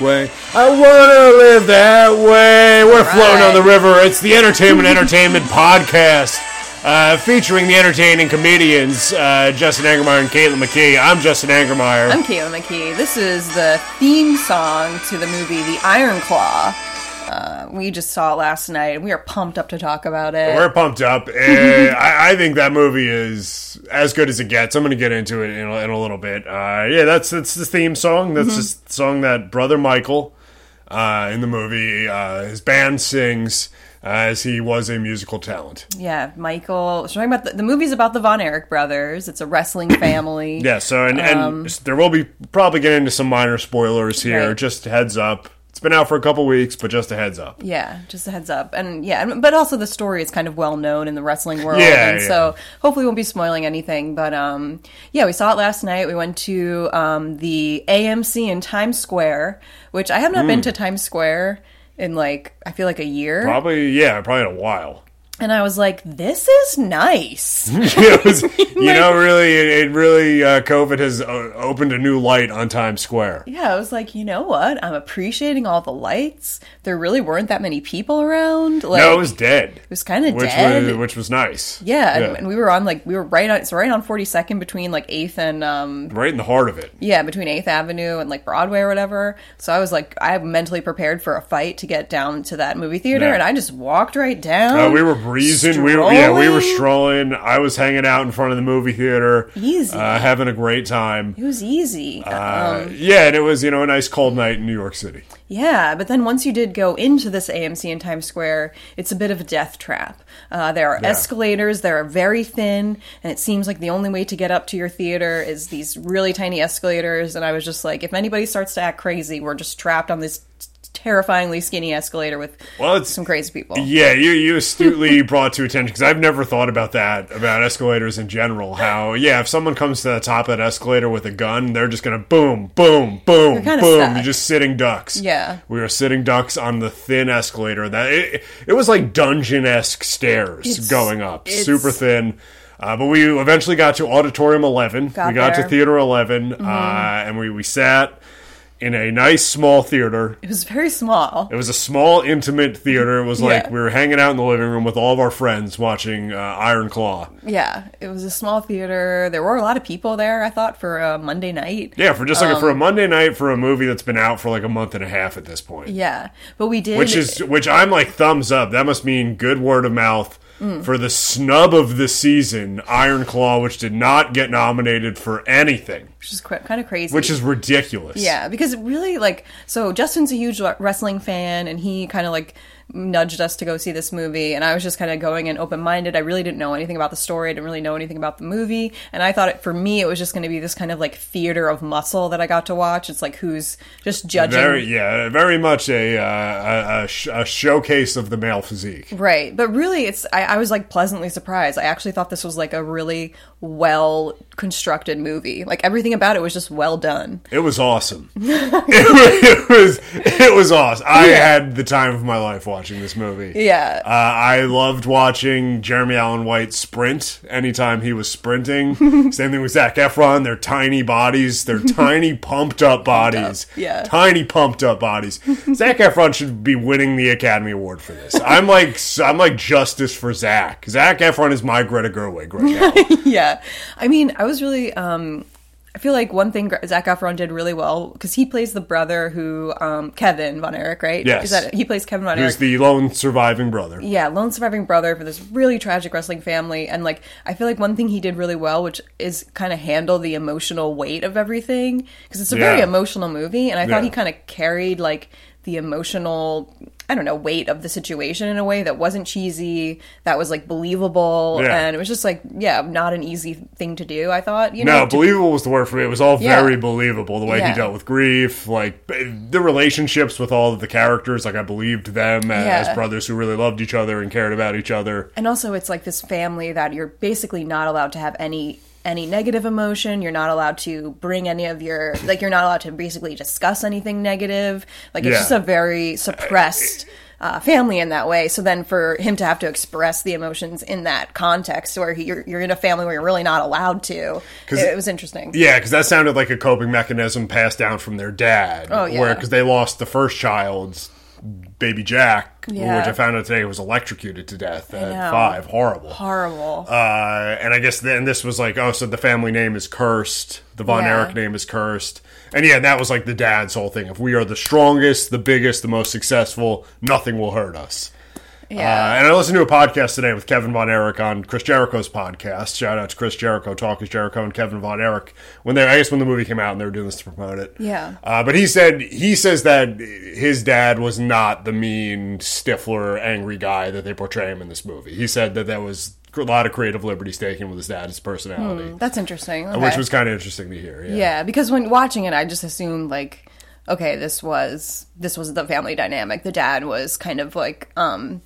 way. I wanna live that way. We're floating on the river. It's the Entertainment Entertainment Podcast. Uh, featuring the entertaining comedians uh, Justin Angermeyer and Caitlin McKee. I'm Justin Angermeyer. I'm Caitlin McKee. This is the theme song to the movie The Iron Claw. Uh, we just saw it last night, and we are pumped up to talk about it. We're pumped up. I, I think that movie is as good as it gets. I'm going to get into it in a, in a little bit. Uh, yeah, that's that's the theme song. That's Mm-hmm. the song that Brother Michael uh, in the movie, uh, his band sings as he was a musical talent. yeah, Michael. It's talking about the, the movie's about the Von Erich brothers. It's a wrestling family. Yeah, so and, and there will be probably get into some minor spoilers here. Um, Right. Just heads up. It's been out for a couple weeks, but just a heads up. Yeah, just a heads up, and yeah, but also the story is kind of well known in the wrestling world, Yeah, and yeah. so hopefully we won't be spoiling anything. But um, yeah, we saw it last night. We went to um, the AMC in Times Square, which I have not Hmm. been to Times Square in like I feel like a year, Probably, yeah, probably in a while. And I was like, this is nice. it was, you know, really, it, it really, uh, COVID has uh, opened a new light on Times Square. Yeah, I was like, you know what? I'm appreciating all the lights. There really weren't that many people around. Like, No, it was dead. it was kind of dead. was which was nice. yeah, And, and we were on like we were right on it's right on 42nd between like 8th and um right in the heart of it. yeah between 8th Avenue and like Broadway or whatever. So I was like I mentally prepared for a fight to get down to that movie theater, Yeah. and I just walked right down. Uh, we were breezing. We were yeah, we were strolling. strolling. I was hanging out in front of the movie theater, Easy. uh, having a great time. It was easy. Uh, yeah, and it was you know a nice cold night in New York City. Yeah, but then once you did go into this AMC in Times Square, it's a bit of a death trap. Uh, there are Yeah. escalators, they are very thin, and it seems like the only way to get up to your theater is these really tiny escalators. And I was just like, if anybody starts to act crazy, we're just trapped on this terrifyingly skinny escalator with Well, it's some crazy people. Yeah, you you astutely brought to attention because I've never thought about that about escalators in general. How yeah, if someone comes to the top of that escalator with a gun, they're just gonna boom, boom, boom, boom. stuck. You're just sitting ducks. Yeah. we were sitting ducks on the thin escalator. That it, it was like dungeon esque stairs It's- going up, super thin. Uh, but we eventually got to Auditorium 11. Got we got to there. Mm-hmm. Theater 11, uh, and we, we sat in a nice small theater. It was very small. It was a small, intimate theater. It was like Yeah. we were hanging out in the living room with all of our friends watching uh, Iron Claw. Yeah, it was a small theater. There were a lot of people there, I thought, for a Monday night. Yeah, for just like for a Um, Monday night for a movie that's been out for like a month and a half at this point. Yeah, but we did. Which is which I'm like thumbs up. That must mean good word of mouth Mm. for the snub of the season, Iron Claw, which did not get nominated for anything, which is qu- kind of crazy. which is ridiculous. Yeah, because really like so Justin's a huge wrestling fan and he kind of like nudged us to go see this movie and I was just kind of going in open-minded. I really didn't know anything about the story. I didn't really know anything about the movie and I thought it for me it was just going to be this kind of like theater of muscle that I got to watch. It's like who's just judging Very yeah, very much a uh, a, a, sh- a showcase of the male physique. Right, but really, it's I, I was like pleasantly surprised. I actually thought this was like a really well constructed movie. Like everything about it was just well done. It was awesome. it, was it was awesome. I had the time of my life watching this movie. Yeah, Uh, I loved watching Jeremy Allen White sprint anytime he was sprinting. Same thing with Zac Efron. Their tiny bodies, their tiny pumped up bodies. yeah. Tiny pumped up bodies. Zac Efron should be winning the Academy Award for this. I'm like I'm like justice for Zac. Zac Efron is my Greta Gerwig right now. yeah. I mean, I was really. um I feel like one thing Zac Efron did really well because he plays the brother who um Kevin Von Erich, right? Yes. That he plays Kevin Von Erich? Who's the lone surviving brother. yeah, lone surviving brother for this really tragic wrestling family. And like, I feel like one thing he did really well, which is kind of handle the emotional weight of everything, because it's a very emotional movie. And I thought he kind of carried like the emotional, I don't know, weight of the situation in a way that wasn't cheesy, that was like believable. Yeah. And it was just like, yeah, not an easy thing to do, I thought. You No, know, to- believable was the word for me. It was all Yeah. very believable. The way Yeah. he dealt with grief, like the relationships with all of the characters. Like I believed them as brothers who really loved each other and cared about each other. and also it's like this family that you're basically not allowed to have any any negative emotion you're not allowed to bring any of your like you're not allowed to basically discuss anything negative like it's Yeah. just a very suppressed uh, family in that way. So then for him to have to express the emotions in that context, where he, you're you're in a family where you're really not allowed to, it, it was interesting. Yeah, because that sounded like a coping mechanism passed down from their dad. Oh, yeah. Because they lost the first child's baby Jack, Yeah. which I found out today was electrocuted to death at five. Horrible. Horrible. Uh, and I guess then this was like, oh, so the family name is cursed. The Von Yeah. Erich name is cursed. And yeah, that was like the dad's whole thing. If we are the strongest, the biggest, the most successful, nothing will hurt us. Yeah. Uh, and I listened to a podcast today with Kevin Von Erich on Chris Jericho's podcast. Shout out to Chris Jericho, Talk is Jericho, and Kevin Von Erich. When they, I guess, when the movie came out and they were doing this to promote it. Yeah. Uh, but he said he says that his dad was not the mean Stifler, angry guy that they portray him in this movie. He said that that was a lot of creative liberty taken with his dad's personality, That's interesting. which was kind of interesting to hear. Yeah. Yeah, because when watching it, I just assumed like, okay, this was this was the family dynamic. The dad was kind of like, um,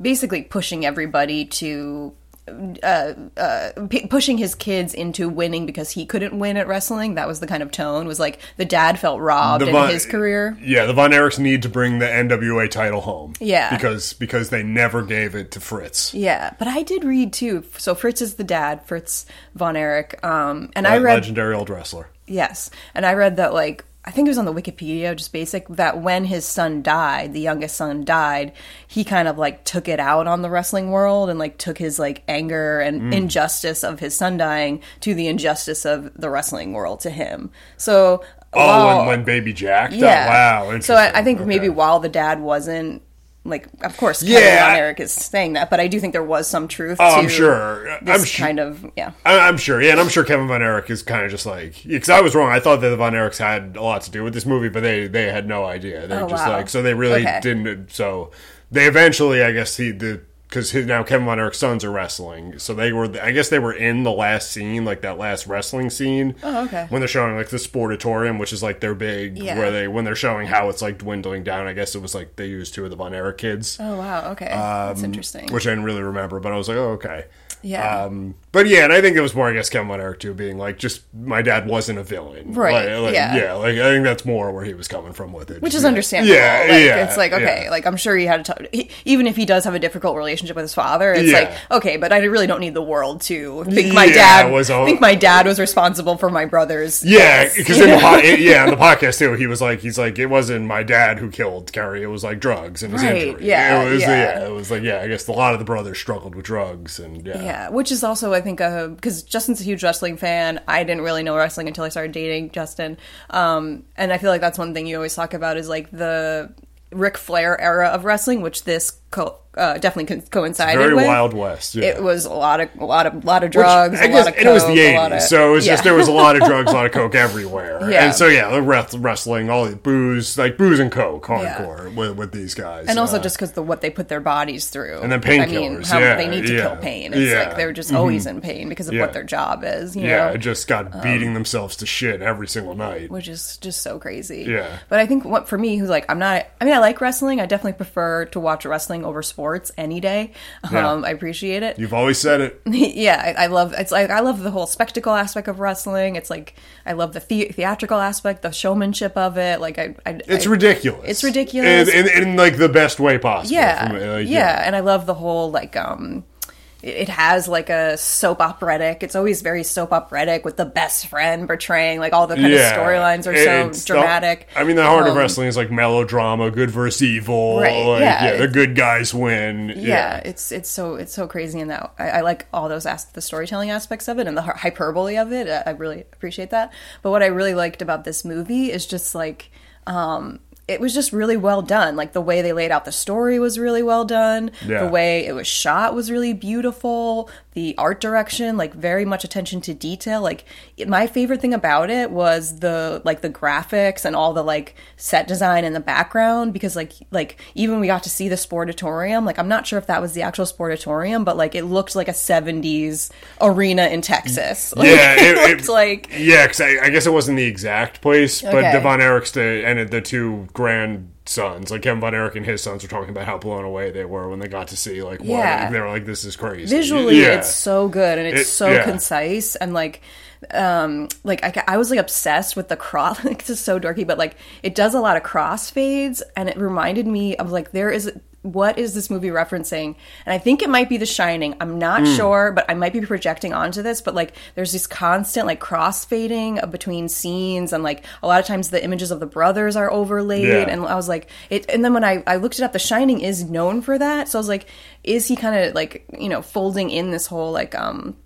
basically pushing everybody to. Uh, uh, p- pushing his kids into winning because he couldn't win at wrestling. That was the kind of tone. Was like the dad felt robbed The in his career. Yeah, the Von Erichs need to bring the NWA title home. Yeah. because because they never gave it to Fritz. Yeah, but I did read too. So Fritz is the dad, Fritz von Erich. Um, and I read legendary old wrestler. Yes. And I read that, like, I think it was on the Wikipedia, just basic, that when his son died, the youngest son died, he kind of like took it out on the wrestling world and like took his like anger and Mm. injustice of his son dying to the injustice of the wrestling world to him. So, Oh, while- when, when Baby Jack? died? yeah. Wow. So I, I think maybe while the dad wasn't. Like, of course, Yeah, Kevin Von I- Erich is saying that, but I do think there was some truth Oh, to I'm sure. this I'm sure. kind of, yeah. I- I'm sure, yeah, and I'm sure Kevin Von Erich is kind of just like because I was wrong. I thought that the Von Erichs had a lot to do with this movie, but they they had no idea. They're Oh, just wow. like so they really Okay. didn't. So they eventually, I guess he the because now Kevin Von Erich's sons are wrestling, so they were. I guess they were in the last scene, like that last wrestling scene. Oh, okay. When they're showing like the sportatorium, which is like their big Yeah. where they when they're showing how it's like dwindling down. I guess it was like they used two of the Von Erich kids. Oh, wow. Okay. That's interesting. Um, which I didn't really remember, but I was like, oh, okay. Yeah. Um, but yeah, and I think it was more, I guess, Kevin Von Erich too, being like, just my dad wasn't a villain, Right, Like, like, yeah. like I think that's more where he was coming from with it, which is Yeah. understandable. Yeah, like, yeah. It's like okay, yeah. like I'm sure he had to. T- even if he does have a difficult relationship with his father, it's Yeah. like okay, but I really don't need the world to think my Yeah, dad was all- think my dad was responsible for my brother's. Yeah, because in the po- yeah, in the podcast too, he was like, he's like, it wasn't my dad who killed Kerry, it was like drugs and his Right, injury. yeah, it was, yeah. it was like, yeah, I guess a lot of the brothers struggled with drugs and yeah, Yeah, which is also I think a because Justin's a huge wrestling fan. I didn't really know wrestling until I started dating Justin, um, and I feel like that's one thing you always talk about is like the Ric Flair era of wrestling, which this co- uh, definitely co- coincided very with. Wild West. Yeah. It was a lot of a lot of lot of Which, drugs, I a guess, lot of and it was the coke, eighties, so it was just there was a lot of drugs, a lot of coke everywhere. Yeah. And so yeah, the wrest- wrestling, all the booze, like booze and coke, hardcore with, with these guys, and also Uh, just because the what they put their bodies through, And then pain. I mean, painkillers, how yeah, they need to yeah, kill pain. It's yeah. like they're just always in pain because of Yeah. what their job is. You yeah, know? just got beating themselves to shit every single night. which is just so crazy. Yeah. But I think what for me, who's like, I'm not. I mean, I like wrestling. I definitely prefer to watch wrestling over sports any day. Yeah. Um, I appreciate it. You've always said it. yeah, I, I love. It's like I love the whole spectacle aspect of wrestling. It's like I love the, the theatrical aspect, the showmanship of it. Like I, I It's I- ridiculous. It's ridiculous. in, in, like the best way possible. Yeah, From, uh, yeah, and I love the whole like um. It has like a soap operatic. It's always very soap operatic with the best friend portraying like all the kind Yeah. of storylines are It- so it's the- dramatic. I mean, the heart of Um, wrestling is like melodrama, good versus evil. Right, Like, yeah, the good guys win. yeah, it's it's so it's so crazy in that I, I like all those as- the storytelling aspects of it and the hyperbole of it. I, I really appreciate that. But what I really liked about this movie is just like um, it was just really well done. Like the way they laid out the story was really well done. Yeah. The way it was shot was really beautiful. The art direction, like very much attention to detail. Like it- my favorite thing about it was the like the graphics and all the like set design in the background because like like even we got to see the sportatorium. Like I'm not sure if that was the actual sportatorium, but like it looked like a 70s arena in Texas. Like, Yeah, it, it- looked it- like Yeah, because I, I guess it wasn't the exact place, but Okay. the Von Erichs the, and the two grandsons, like Kevin Von Erich and his sons, were talking about how blown away they were when they got to see like what Yeah. they were like, this is crazy. visually yeah. it's so good and it's It- so yeah. concise and like um like I, I was like obsessed with the cross like this is so dorky but like it does a lot of crossfades and it reminded me of like there is what is this movie referencing and i think it might be the shining i'm not Hmm. sure but i might be projecting onto this but like there's this constant like crossfading of between scenes and like a lot of times the images of the brothers are overlaid Yeah. and i was like it and then when i i looked it up the shining is known for that so i was like is he kind of like you know folding in this whole like um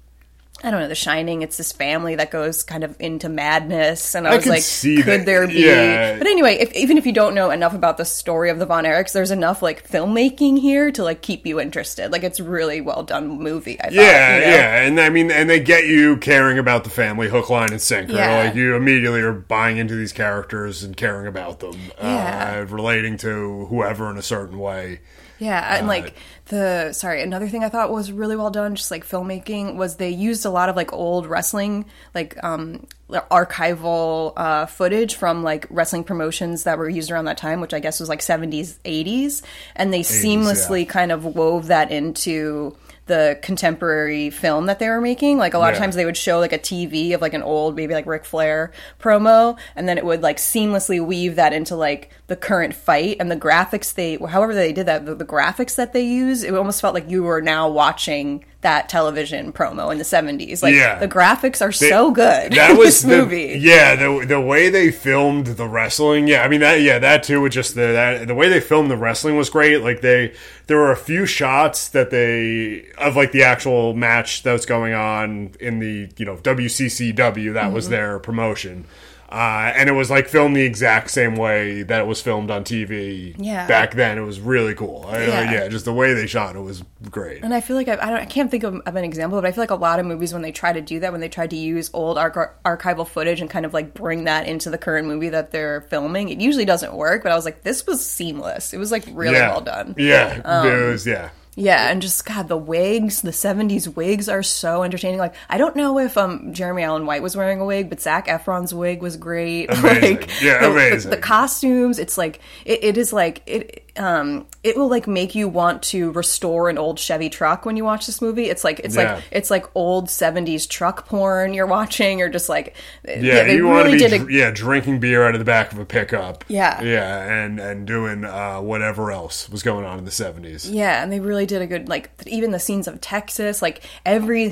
I don't know, The Shining. It's this family that goes kind of into madness, and I, I was like, see could that, there be? yeah. But anyway, if, even if you don't know enough about the story of the Von Erichs, there's enough like filmmaking here to like keep you interested. Like it's really well done movie. I thought, Yeah, you know? yeah, and I mean, and they get you caring about the family, hook, line, and sinker. Yeah. Like you immediately are buying into these characters and caring about them, Yeah. uh, relating to whoever in a certain way. Yeah, and like the sorry, another thing I thought was really well done, just like filmmaking, was they used a lot of like old wrestling, like um archival uh, footage from like wrestling promotions that were used around that time, which I guess was like seventies, eighties, and they seamlessly yeah. kind of wove that into the contemporary film that they were making. Like a lot of times they would show like a TV of like an old maybe like Ric Flair promo, and then it would like seamlessly weave that into like the current fight and the graphics they however they did that the, the graphics that they use it almost felt like you were now watching that television promo in the 70s like Yeah. the graphics are so good That was this the, movie Yeah, the the way they filmed the wrestling. Yeah, I mean that. Yeah, that too. was just the that the way they filmed the wrestling was great. Like they, there were a few shots that they of like the actual match that was going on in the you know WCCW. That was Mm-hmm. their promotion. Uh, and it was like filmed the exact same way that it was filmed on TV Yeah. back then. It was really cool. I- Yeah. yeah, just the way they shot it was great. And I feel like I, I, don't, I can't think of, of an example, but I feel like a lot of movies when they try to do that, when they try to use old arch- archival footage and kind of like bring that into the current movie that they're filming, it usually doesn't work. But I was like, this was seamless. It was like really yeah. well done. Yeah, Um, it was. Yeah, Yeah, and just God, the wigs, the '70s wigs are so entertaining. Like, I don't know if um Jeremy Allen White was wearing a wig, but Zac Efron's wig was great. Amazing. like, Yeah, the, the- amazing. The, costumes, it's like it, it is like it. Um, it will like make you want to restore an old Chevy truck when you watch this movie. It's like it's Yeah. like it's like old '70s truck porn you're watching, or just like Yeah, they you want to be a dr- yeah drinking beer out of the back of a pickup. Yeah. yeah, and and doing uh, whatever else was going on in the seventies. Yeah, and they really did a good like even the scenes of Texas, like every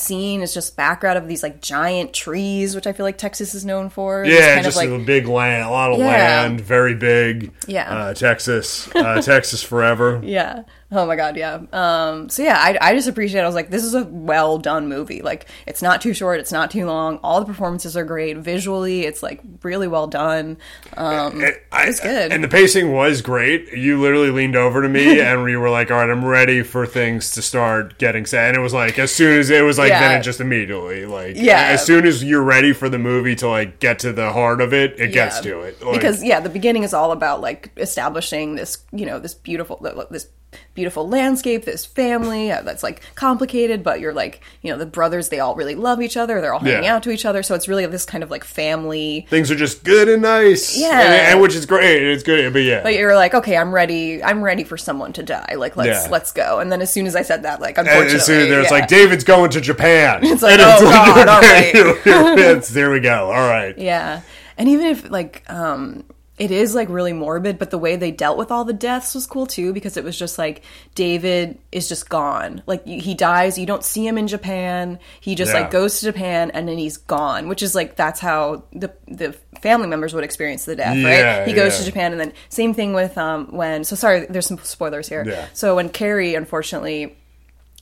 scene is just background of these like giant trees, which I feel like Texas is known for. Yeah, kind just of a big land, a lot of Yeah. land, very big. Yeah. uh, Texas, uh, Texas forever. yeah. Oh my god, yeah. Um so yeah, I I just appreciate it. I was like this is a well done movie. Like it's not too short, it's not too long. All the performances are great. Visually, it's like really well done. Um It, I, It's good. and the pacing was great. You literally leaned over to me, and we were like, "All right, I'm ready for things to start getting set." And it was like, as soon as it was like, then it just immediately like, Yeah. As soon as you're ready for the movie to like get to the heart of it, it gets to it. Like, because yeah the beginning is all about like establishing this you know this beautiful this beautiful landscape this family uh, that's like complicated but you're like you know the brothers they all really love each other they're all hanging Yeah. out to each other so it's really this kind of like family things are just good and nice. Yeah. and, and which is great. It's good, but yeah, but you're like okay i'm ready i'm ready for someone to die like let's Yeah. let's go and then as soon as i said that like And unfortunately as soon as there's yeah. like David's going to Japan, it's like, oh, God, all right. it's, there we go. All right. Yeah. And even if like um it is like really morbid, but the way they dealt with all the deaths was cool too because it was just like David is just gone. Like he dies, you don't see him in Japan. He just Yeah. like goes to Japan and then he's gone, which is like that's how the the family members would experience the death, Yeah, right? He goes yeah. to Japan and then same thing with um when so sorry, there's some spoilers here. So when Kerry unfortunately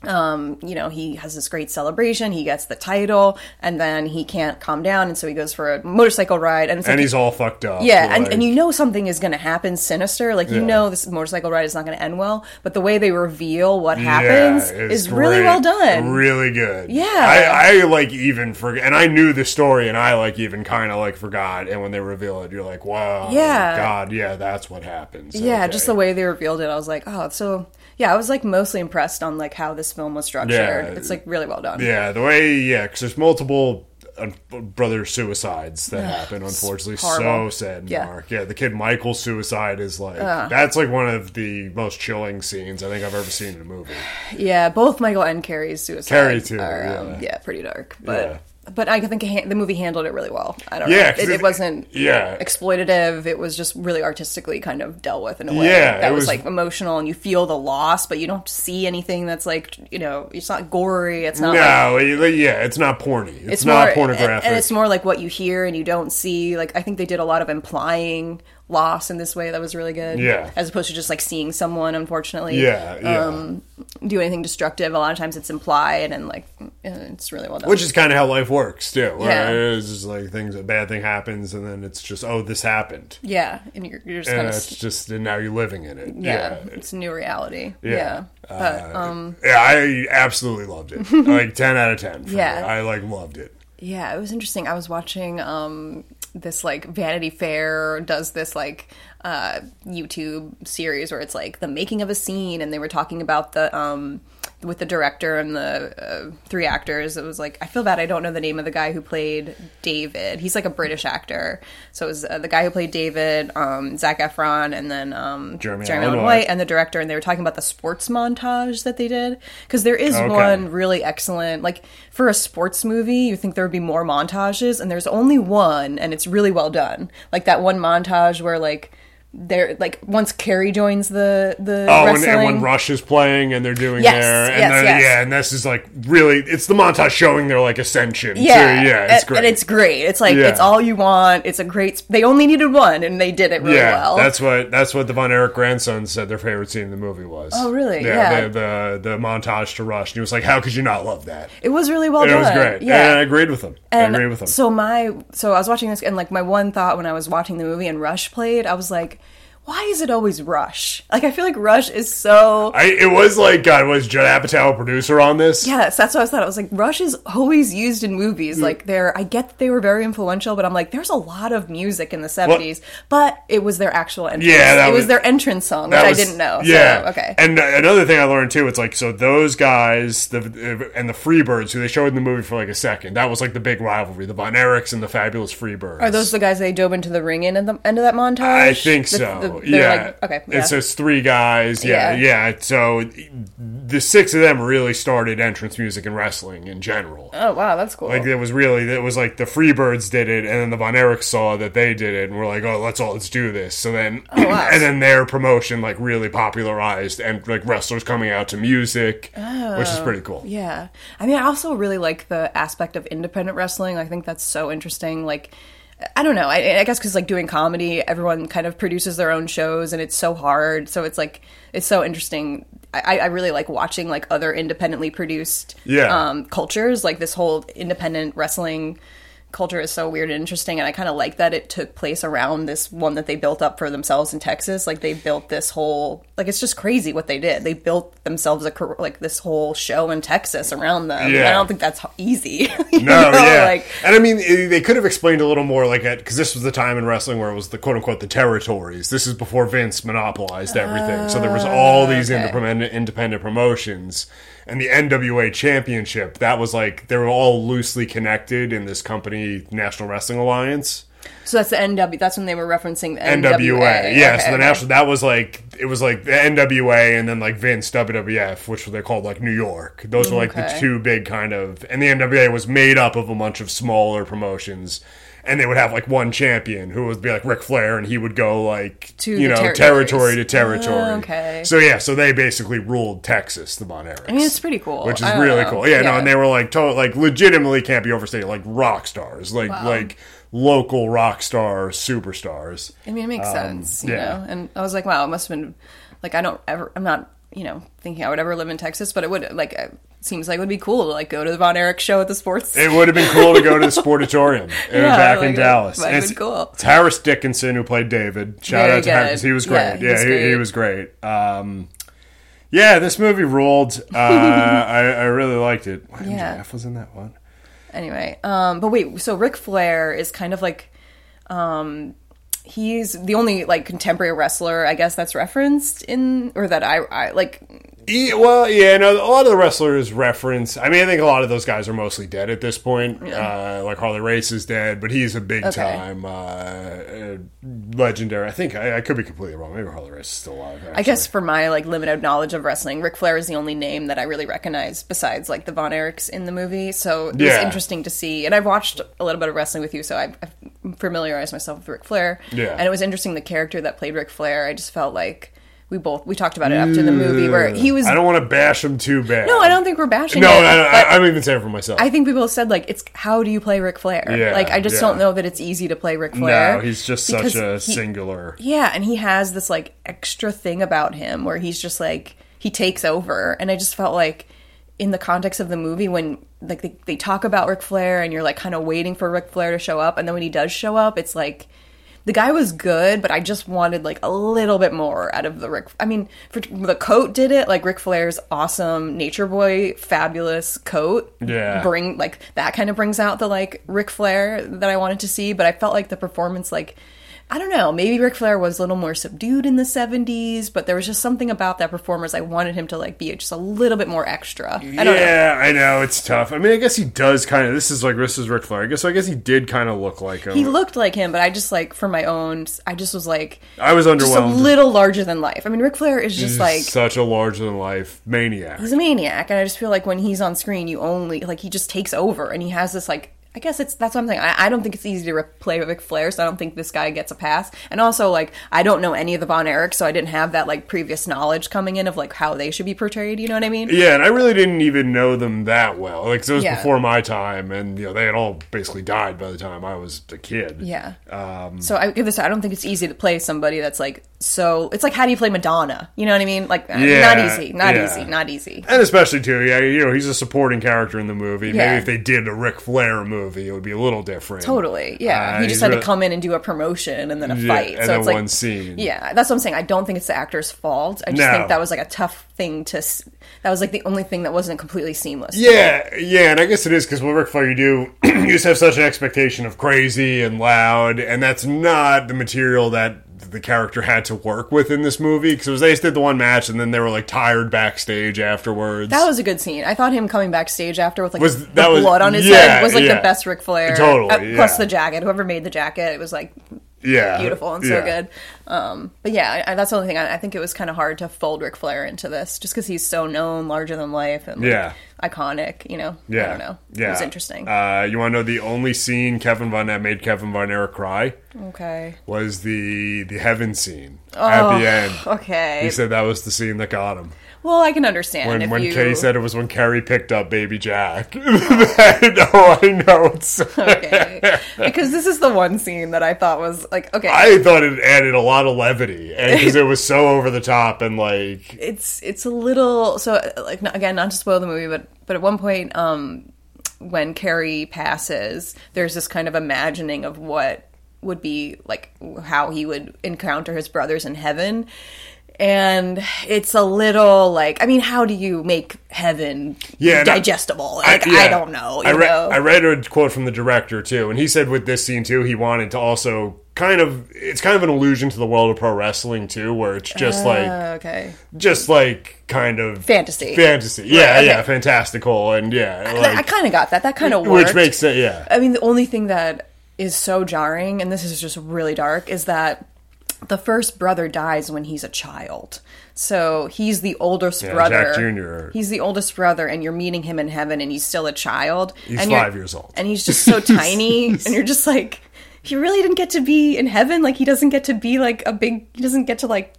um, you know, he has this great celebration. He gets the title, and then he can't calm down, and so he goes for a motorcycle ride. And it's And like, he's all fucked up. yeah, and, like- and you know something is going to happen sinister. Like you Yeah. know this motorcycle ride is not going to end well, but the way they reveal what happens it's is really well done. Really good. Yeah. I, I like even forget, and I knew the story, and I like even kind of like forgot. And when they reveal it, you're like, wow, Yeah. God, yeah, that's what happens. yeah, Okay. just the way they revealed it, I was like, oh, so yeah, I was like mostly impressed on like how this film was structured. Yeah. It's like really well done. Yeah, the way, yeah, because there's multiple uh, brother suicides that happen. Unfortunately, so sad. Yeah. Mark. Yeah, the kid Michael's suicide is like that's like one of the most chilling scenes I think I've ever seen in a movie. Yeah, both Michael and Kerry's suicide Kerry, too, are um, yeah. yeah. pretty dark. But but I think the movie handled it really well. I don't Yeah, know. It, it- it wasn't yeah. exploitative. It was just really artistically kind of dealt with in a way Yeah, that it was, was- like emotional, and you feel the loss, but you don't see anything that's like you know, it's not gory. It's not No, it- yeah, it's not porny. It's, it's not more, pornographic. and, and it's more like what you hear and you don't see. Like I think they did a lot of implying loss in this way that was really good. Yeah. as opposed to just like seeing someone, unfortunately, yeah, yeah. um, do anything destructive. A lot of times it's implied and like it's really well done. Which is kind of how life works too. Where Yeah. It's just like things, a bad thing happens, and then it's just, oh, this happened, yeah, and you're, you're just kind of it's just, and now you're living in it. yeah, yeah. it's a new reality. Yeah. Yeah, but Uh, um, Yeah, I absolutely loved it. like ten out of ten. For Yeah. me. I like loved it. Yeah, it was interesting. I was watching um this like Vanity Fair does this like uh YouTube series where it's like the making of a scene and they were talking about the um with the director and the uh, three actors. It was like I feel bad I don't know the name of the guy who played David. He's like a British actor. So it was uh, the guy who played David, um Zac Efron and then um Jeremy Jeremy Allen. White and the director and they were talking about the sports montage that they did because there is Okay. one really excellent like for a sports movie you think there would be more montages and there's only one and it's really well done like that one montage where like there like once Kerry joins the the Oh, and, wrestling and when Rush is playing and they're doing Yes, their, and yes, yes. yeah, and this is like really, it's the montage showing their like ascension. yeah too. yeah, it's and, great. and it's great it's like Yeah. it's all you want it's a great they only needed one and they did it really yeah, well that's what that's what the Von Erich grandsons said their favorite scene in the movie was. Oh, really? Yeah, Yeah. The, the the montage to Rush. And he was like, "How could you not love that?" it was really well And it done was great. yeah and I agreed with him. I agreed with him. So my so I was watching this and like my one thought when I was watching the movie and Rush played, I was like, why is it always Rush? Like I feel like Rush is so I it was like God was Judd Apatow a producer on this? Yes, that's what I thought. I was like, Rush is always used in movies. Mm. Like they're I get that they were very influential, but I'm like, there's a lot of music in the seventies. But it was their actual entrance. Yeah, that it was, was- their entrance song, which That I didn't know. Yeah. So, okay. And uh, another thing I learned too, it's like so those guys, the uh, and the Freebirds, who they showed in the movie for like a second, that was like the big rivalry, the Von Erichs and the Fabulous Freebirds. Are those the guys they dove into the ring in at the end of that montage? I think The- so. the- they're yeah. like- okay. Yeah. It's just three guys. Yeah, Yeah. yeah. So the six of them really started entrance music and wrestling in general. oh wow, that's cool. Like it was really, it was like the Freebirds did it, and then the Von Erichs saw that they did it, and we're like, oh, let's all let's do this. So then, Oh, wow. and then their promotion like really popularized, and like wrestlers coming out to music, which is oh, pretty cool. Yeah. I mean, I also really like the aspect of independent wrestling. I think that's so interesting. Like, I don't know. I, I guess because like doing comedy, everyone kind of produces their own shows, and it's so hard. So it's like it's so interesting. I, I really like watching like other independently produced Yeah. um, cultures. Like this whole independent wrestling culture is so weird and interesting, and I kind of like that it took place around this one that they built up for themselves in Texas. Like they built this whole like it's just crazy what they did. They built themselves a like this whole show in Texas around them. Yeah. I don't think that's easy. No, know? yeah, like and I mean they could have explained a little more, like it because this was the time in wrestling where it was the quote unquote the territories. This is before Vince monopolized everything, so there was all these Ah, okay. independent independent promotions, and the NWA Championship that was like they were all loosely connected in this company, National Wrestling Alliance. so that's the NW. That's when they were referencing the NWA. NWA. Yeah, Okay, so the okay. national that was like it was like the NWA and then like Vince WWF, which they called like New York. Those were like the two big kind of and the NWA was made up of a bunch of smaller promotions. And they would have like one champion who would be like Ric Flair, and he would go like To you know territory to territory. Oh, okay. So yeah, so they basically ruled Texas, the Von Erichs. I mean, it's pretty cool. which is really know. cool. Yeah, no, and they were like to- like legitimately can't be overstated, like rock stars, like like local rock stars, superstars. I mean, it makes sense, you Um, yeah. know. And I was like, wow, it must have been like I don't ever. I'm not, you know, thinking I would ever live in Texas, but it would like seems like it would be cool to like go to the Von Erich show at the sports. It would have been cool to go to the Sportatorium Yeah, back like, in Dallas. might it's, cool. it's Harris Dickinson who played David. Shout Very out to good. he was Yeah, great. he Yeah, was he, he was great. Um, yeah, this movie ruled. Uh, I, I really liked it. Yeah. MJF was in that one. Anyway, um, but wait, so Ric Flair is kind of like, um, he's the only like contemporary wrestler, I guess, that's referenced in or that I, I like. Yeah, well, yeah, no, a lot of the wrestlers reference. I mean, I think a lot of those guys are mostly dead at this point. Uh, like Harley Race is dead, but he's a big Okay. time uh, uh, legendary. I think I, I could be completely wrong. Maybe Harley Race is still alive. I guess for my like limited knowledge of wrestling, Ric Flair is the only name that I really recognize besides like the Von Erichs in the movie. So it's Yeah. interesting to see. And I've watched a little bit of wrestling with you, so I've, I've familiarized myself with Ric Flair. Yeah. And it was interesting the character that played Ric Flair. I just felt like we both we talked about it after the movie where he mm. was. I don't want to bash him too bad. no, I don't think we're bashing. No, it, I, don't, I, I'm even saying it for myself. I think people have said like it's how do you play Ric Flair? Yeah, like I just yeah. don't know that it's easy to play Ric Flair. no, he's just such a he- singular. Yeah, and he has this like extra thing about him where he's just like he takes over, and I just felt like in the context of the movie when like they, they talk about Ric Flair and you're like kind of waiting for Ric Flair to show up, and then when he does show up, it's like the guy was good, but I just wanted like a little bit more out of the Rick. I mean, for, the coat did it, like Ric Flair's awesome Nature Boy, fabulous coat. Yeah. bring like that kind of brings out the like Ric Flair that I wanted to see, but I felt like the performance like. I don't know. Maybe Ric Flair was a little more subdued in the '70s, but there was just something about that performance. I wanted him to like be just a little bit more extra. I don't know. yeah, I know it's tough. I mean, I guess he does kind of. This is like this is Ric Flair. I guess I guess he did kind of look like him. He looked like him, but I just like for my own. I just was like, I was just a little larger than life. I mean, Ric Flair is just He's like such a larger than life maniac. he's a maniac, and I just feel like when he's on screen, you only like he just takes over, and he has this like. I guess it's that's what I'm saying. I, I don't think it's easy to replay Ric Flair, so I don't think this guy gets a pass. And also, like, I don't know any of the Von Erichs, so I didn't have that like previous knowledge coming in of like how they should be portrayed. You know what I mean? Yeah, and I really didn't even know them that well. Like 'cause it was Yeah. before my time, and you know they had all basically died by the time I was a kid. Yeah. Um, so I give this. I don't think it's easy to play somebody that's like so. It's like how do you play Madonna? You know what I mean? Like uh, Yeah, not easy, not yeah. easy, not easy. And especially too, yeah, you know, he's a supporting character in the movie. Maybe if they did a Ric Flair movie, it would be a little different. Totally, yeah. Uh, he just had really- to come in and do a promotion and then a Yeah, fight. so it's like one scene. Yeah, that's what I'm saying. I don't think it's the actor's fault. I just No. think that was like a tough thing to. s- That was like the only thing that wasn't completely seamless. Yeah, yeah, and I guess it is because with Ric Flair, you do you just have such an expectation of crazy and loud, and that's not the material that the character had to work with in this movie. Because they just did the one match, and then they were like tired backstage afterwards. That was a good scene. I thought him coming backstage after with like Was- the that was- blood on his yeah, head was like yeah. the best Ric Flair. Totally, Uh, Plus yeah. the jacket. Whoever made the jacket, it was like yeah, beautiful and so yeah. good. Um, but yeah, I, that's the only thing. I, I think it was kind of hard to fold Ric Flair into this, just because he's so known, larger than life, and like, Yeah. iconic. You know, Yeah, I don't know. Yeah, It was interesting. Uh, you want to know the only scene Kevin Von that made Kevin Von Erich cry okay, was the the heaven scene at the end. okay. He said that was the scene that got him. Well, I can understand When if when you. Kay said it was when Kerry picked up baby Jack. oh, I know. It's, okay, because this is the one scene that I thought was like okay. I thought it added a lot of levity because it was so over the top and like it's it's a little so uh, like again not to spoil the movie but but at one point um when Kerry passes there's this kind of imagining of what would be like how he would encounter his brothers in heaven and it's a little like I mean how do you make heaven Yeah, and I- digestible? Like I, yeah. don't know you I, read, know? I read a quote from the director too, and he said with this scene too, he wanted to also kind of it's kind of an allusion to the world of pro wrestling too, where it's just like Uh, okay. just like kind of Fantasy. fantasy, yeah, Right, okay. yeah, fantastical, and yeah, I, like, kind of got that. That kind of worked. which makes it, yeah, I mean, the only thing that is so jarring, and this is just really dark, is that the first brother dies when he's a child. So he's the oldest Yeah, brother. Jack Jr.. He's the oldest brother, and you're meeting him in heaven, and he's still a child. He's and five years old. and he's just so tiny, and you're just like, he really didn't get to be in heaven. Like he doesn't get to be like a big. He doesn't get to like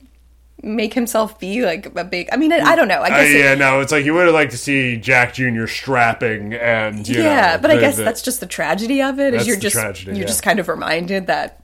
make himself be like a big. I mean, I, I don't know. I Uh, guess. it- yeah, no, it's like you would have liked to see Jack Jr. strapping and you yeah, know, but I guess the- that's just the tragedy of it. Is you're just tragedy, you're yeah. just kind of reminded that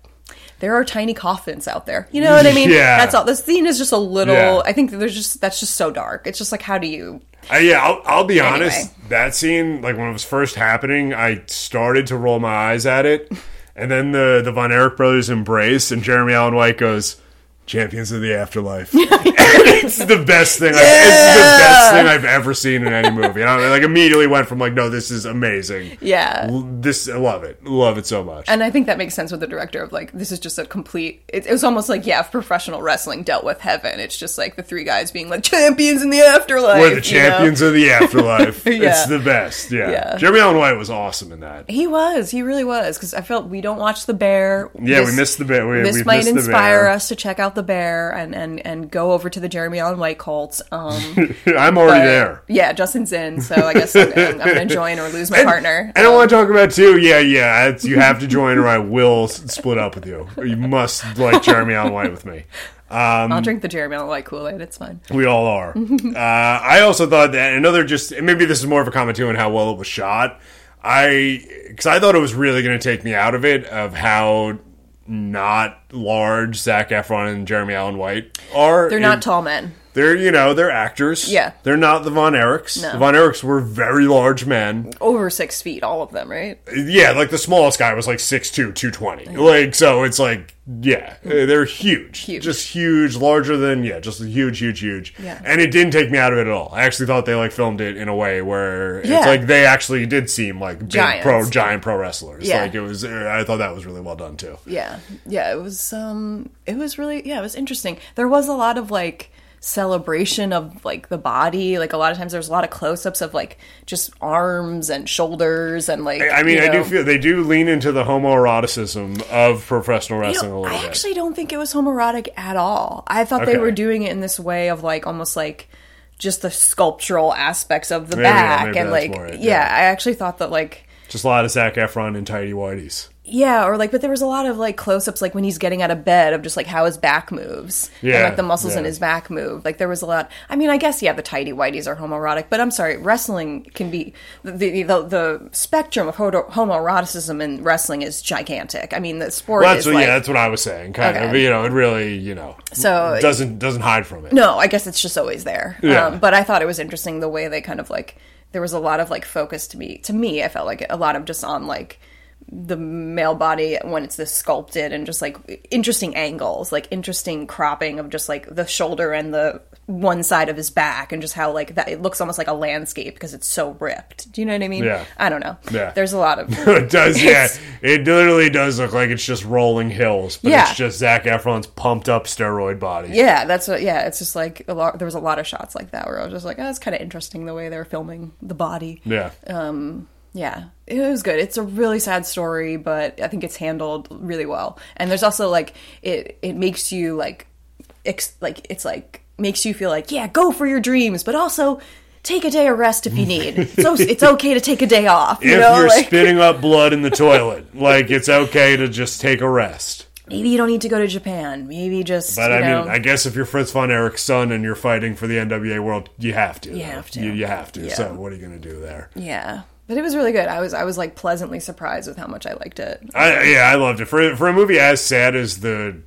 there are tiny coffins out there. You know what I mean? Yeah. That's all. The scene is just a little. Yeah. I think that there's just that's just so dark. It's just like how do you? Uh, yeah, I'll, I'll be Anyway. honest. That scene, like when it was first happening, I started to roll my eyes at it, and then the the Von Erich brothers embrace, and Jeremy Allen White goes, Champions of the Afterlife. it's the best thing. I've, It's the best thing I've ever seen in any movie. And I like immediately went from like, no, this is amazing. Yeah. L- This I love it. Love it so much. And I think that makes sense with the director of like this is just a complete. It, it was almost like yeah, if professional wrestling dealt with heaven. It's just like the three guys being like champions in the afterlife. We're the you know? champions of the afterlife. Yeah. It's the best. Yeah. Yeah. Jeremy Allen White was awesome in that. He was. He really was. Because I felt we don't watch the bear. Yeah, This- we missed the bear. We, This might inspire us to check out the bear and, and, and go over to the Jeremy Allen White cult. Um, I'm already but- there. Yeah, Justin's in, so I guess I'm, I'm going to join or lose my partner. And I want to talk about too. Yeah, yeah. It's, you have to join, or I will split up with you. You must like Jeremy Allen White with me. I'll drink the Jeremy Allen White Kool Aid. It's fine. We all are. uh, I also thought that another just maybe this is more of a comment too on how well it was shot. I because I thought it was really going to take me out of it of how not large Zac Efron and Jeremy Allen White are. They're not tall men. They're you know they're actors. Yeah. they're not the Von Erichs. No. The Von Erichs were very large men. Over six feet, all of them, right? Yeah, like the smallest guy was like 6'2", 220. Like so, it's like yeah, uh, they're huge, Huge. just huge, larger than yeah, just huge, huge, huge. Yeah. and it didn't take me out of it at all. I actually thought they like filmed it in a way where it's like they actually did seem like big Giants. pro, giant pro wrestlers. Yeah. Like it was, I thought that was really well done too. Yeah, yeah. It was um, it was really yeah, it was interesting. There was a lot of like celebration of like the body. Like a lot of times, there's a lot of close-ups of like just arms and shoulders and like. I mean, you I do feel they do lean into the homoeroticism of professional You wrestling know, a little I bit. actually don't think it was homoerotic at all. I thought they were doing it in this way of like almost like just the sculptural aspects of the Maybe, yeah, back maybe and like it, yeah, yeah. I actually thought that like Just a lot of Zac Efron and tidy whities. Yeah, or like but there was a lot of like close-ups like when he's getting out of bed of just like how his back moves. Yeah, And like the muscles in his back move. Like there was a lot I mean, I guess yeah, the tidy whities are homoerotic, but I'm sorry, wrestling can be the the, the, the spectrum of homoeroticism in wrestling is gigantic. I mean, the sport Well, that's what, like yeah, that's what I was saying. Kind of, you know, it really, you know, So- doesn't doesn't hide from it. No, I guess it's just always there. Yeah. Um, but I thought it was interesting the way they kind of like there was a lot of like focus to me. To me, I felt like a lot of just on like the male body when it's this sculpted and just like interesting angles, like interesting cropping of just like the shoulder and the one side of his back and just how like that it looks almost like a landscape because it's so ripped. Do you know what I mean? Yeah. I don't know. Yeah. There's a lot of it does, yeah. It literally does look like it's just rolling hills, but Yeah. it's just Zac Efron's pumped up steroid body. Yeah, that's what. Yeah, it's just like a lot. There was a lot of shots like that where I was just like, oh, it's kind of interesting the way they were filming the body. Yeah. Um, Yeah, it was good. It's a really sad story, but I think it's handled really well. And there's also like it. It makes you like, ex- like it's like makes you feel like yeah, go for your dreams, but also take a day of rest if you need. so it's okay to take a day off. You if know, you're like spitting up blood in the toilet, like it's okay to just take a rest. maybe you don't need to go to Japan. Maybe just But I know, mean, I guess if you're Fritz von Erich's son and you're fighting for the NWA world, you have to. You though. have to. You, you have to. Yeah. So what are you going to do there? yeah. But it was really good. I was I was like pleasantly surprised with how much I liked it. I, yeah, I loved it for for a movie as sad as the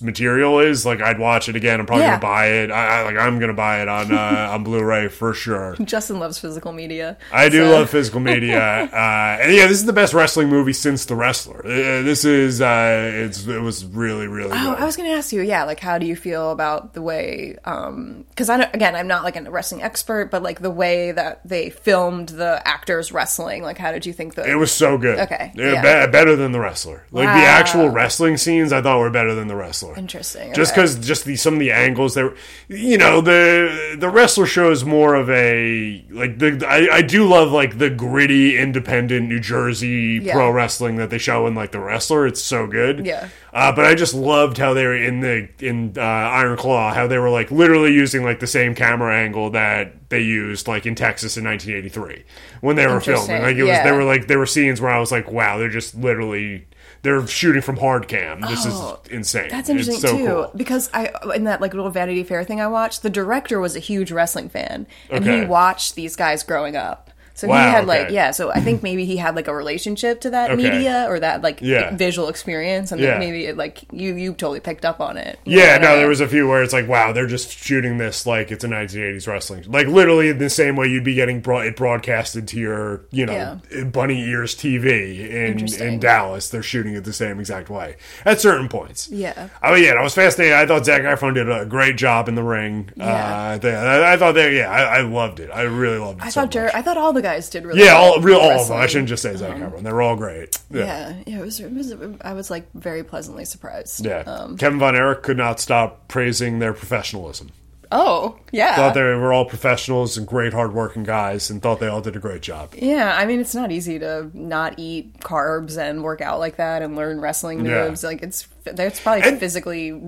material is. Like, I'd watch it again. I'm probably Yeah. gonna buy it. I, I like I'm gonna buy it on uh, on Blu-ray for sure. Justin loves physical media. I do so- love physical media, uh, and yeah, this is the best wrestling movie since The Wrestler. Uh, this is uh, it's it was really really Oh, good. I was to ask you, yeah, like how do you feel about the way? Because I don't, again, I'm not like a wrestling expert, but like the way that they filmed the actors wrestling. Like, how did you think that? It was so good. Okay, Yeah, be- better than the wrestler. Like the actual wrestling scenes, I thought were better than the wrestler. Interesting. Just okay. because, just the some of the angles they were, you know, the the wrestler show is more of a like the I, I do love like the gritty, independent New Jersey Yeah. pro wrestling that they show in like the wrestler. It's so good. Yeah. Uh, but I just loved how they were in the in uh, Iron Claw, how they were like literally using like the same camera angle that they used like in Texas in 1983 when they were filming. Like it was, yeah. they were like there were scenes where I was like, wow, they're just literally they're shooting from hard cam. This Oh, is insane. That's interesting so too, Cool. because I in that like little Vanity Fair thing I watched, the director was a huge wrestling fan, and Okay. he watched these guys growing up. So Wow, he had like yeah. So I think maybe he had like a relationship to that Okay. media or that like Yeah. visual experience, and Yeah. maybe it, like you you totally picked up on it. Yeah, no, there was a few where it's like, wow, they're just shooting this like it's a 1980s wrestling, like literally the same way you'd be getting broad- it broadcasted to your, you know, bunny ears TV in in Dallas. They're shooting it the same exact way at certain points. Yeah. Oh yeah, I was fascinated. I thought Zac Efron did a great job in the ring. Yeah. Uh, I, I thought they, yeah, I, I loved it. I really loved it. I so thought Jer- I thought all the guys did really yeah, all real all of them. I shouldn't just say Zac Efron. They were all great. Yeah, yeah, it was, it was. I was like very pleasantly surprised. Yeah. Um, Kevin Von Erich could not stop praising their professionalism. oh, yeah. Thought they were all professionals and great, hardworking guys, and thought they all did a great job. Yeah, I mean, it's not easy to not eat carbs and work out like that and learn wrestling Yeah. moves. Like it's that's probably And- physically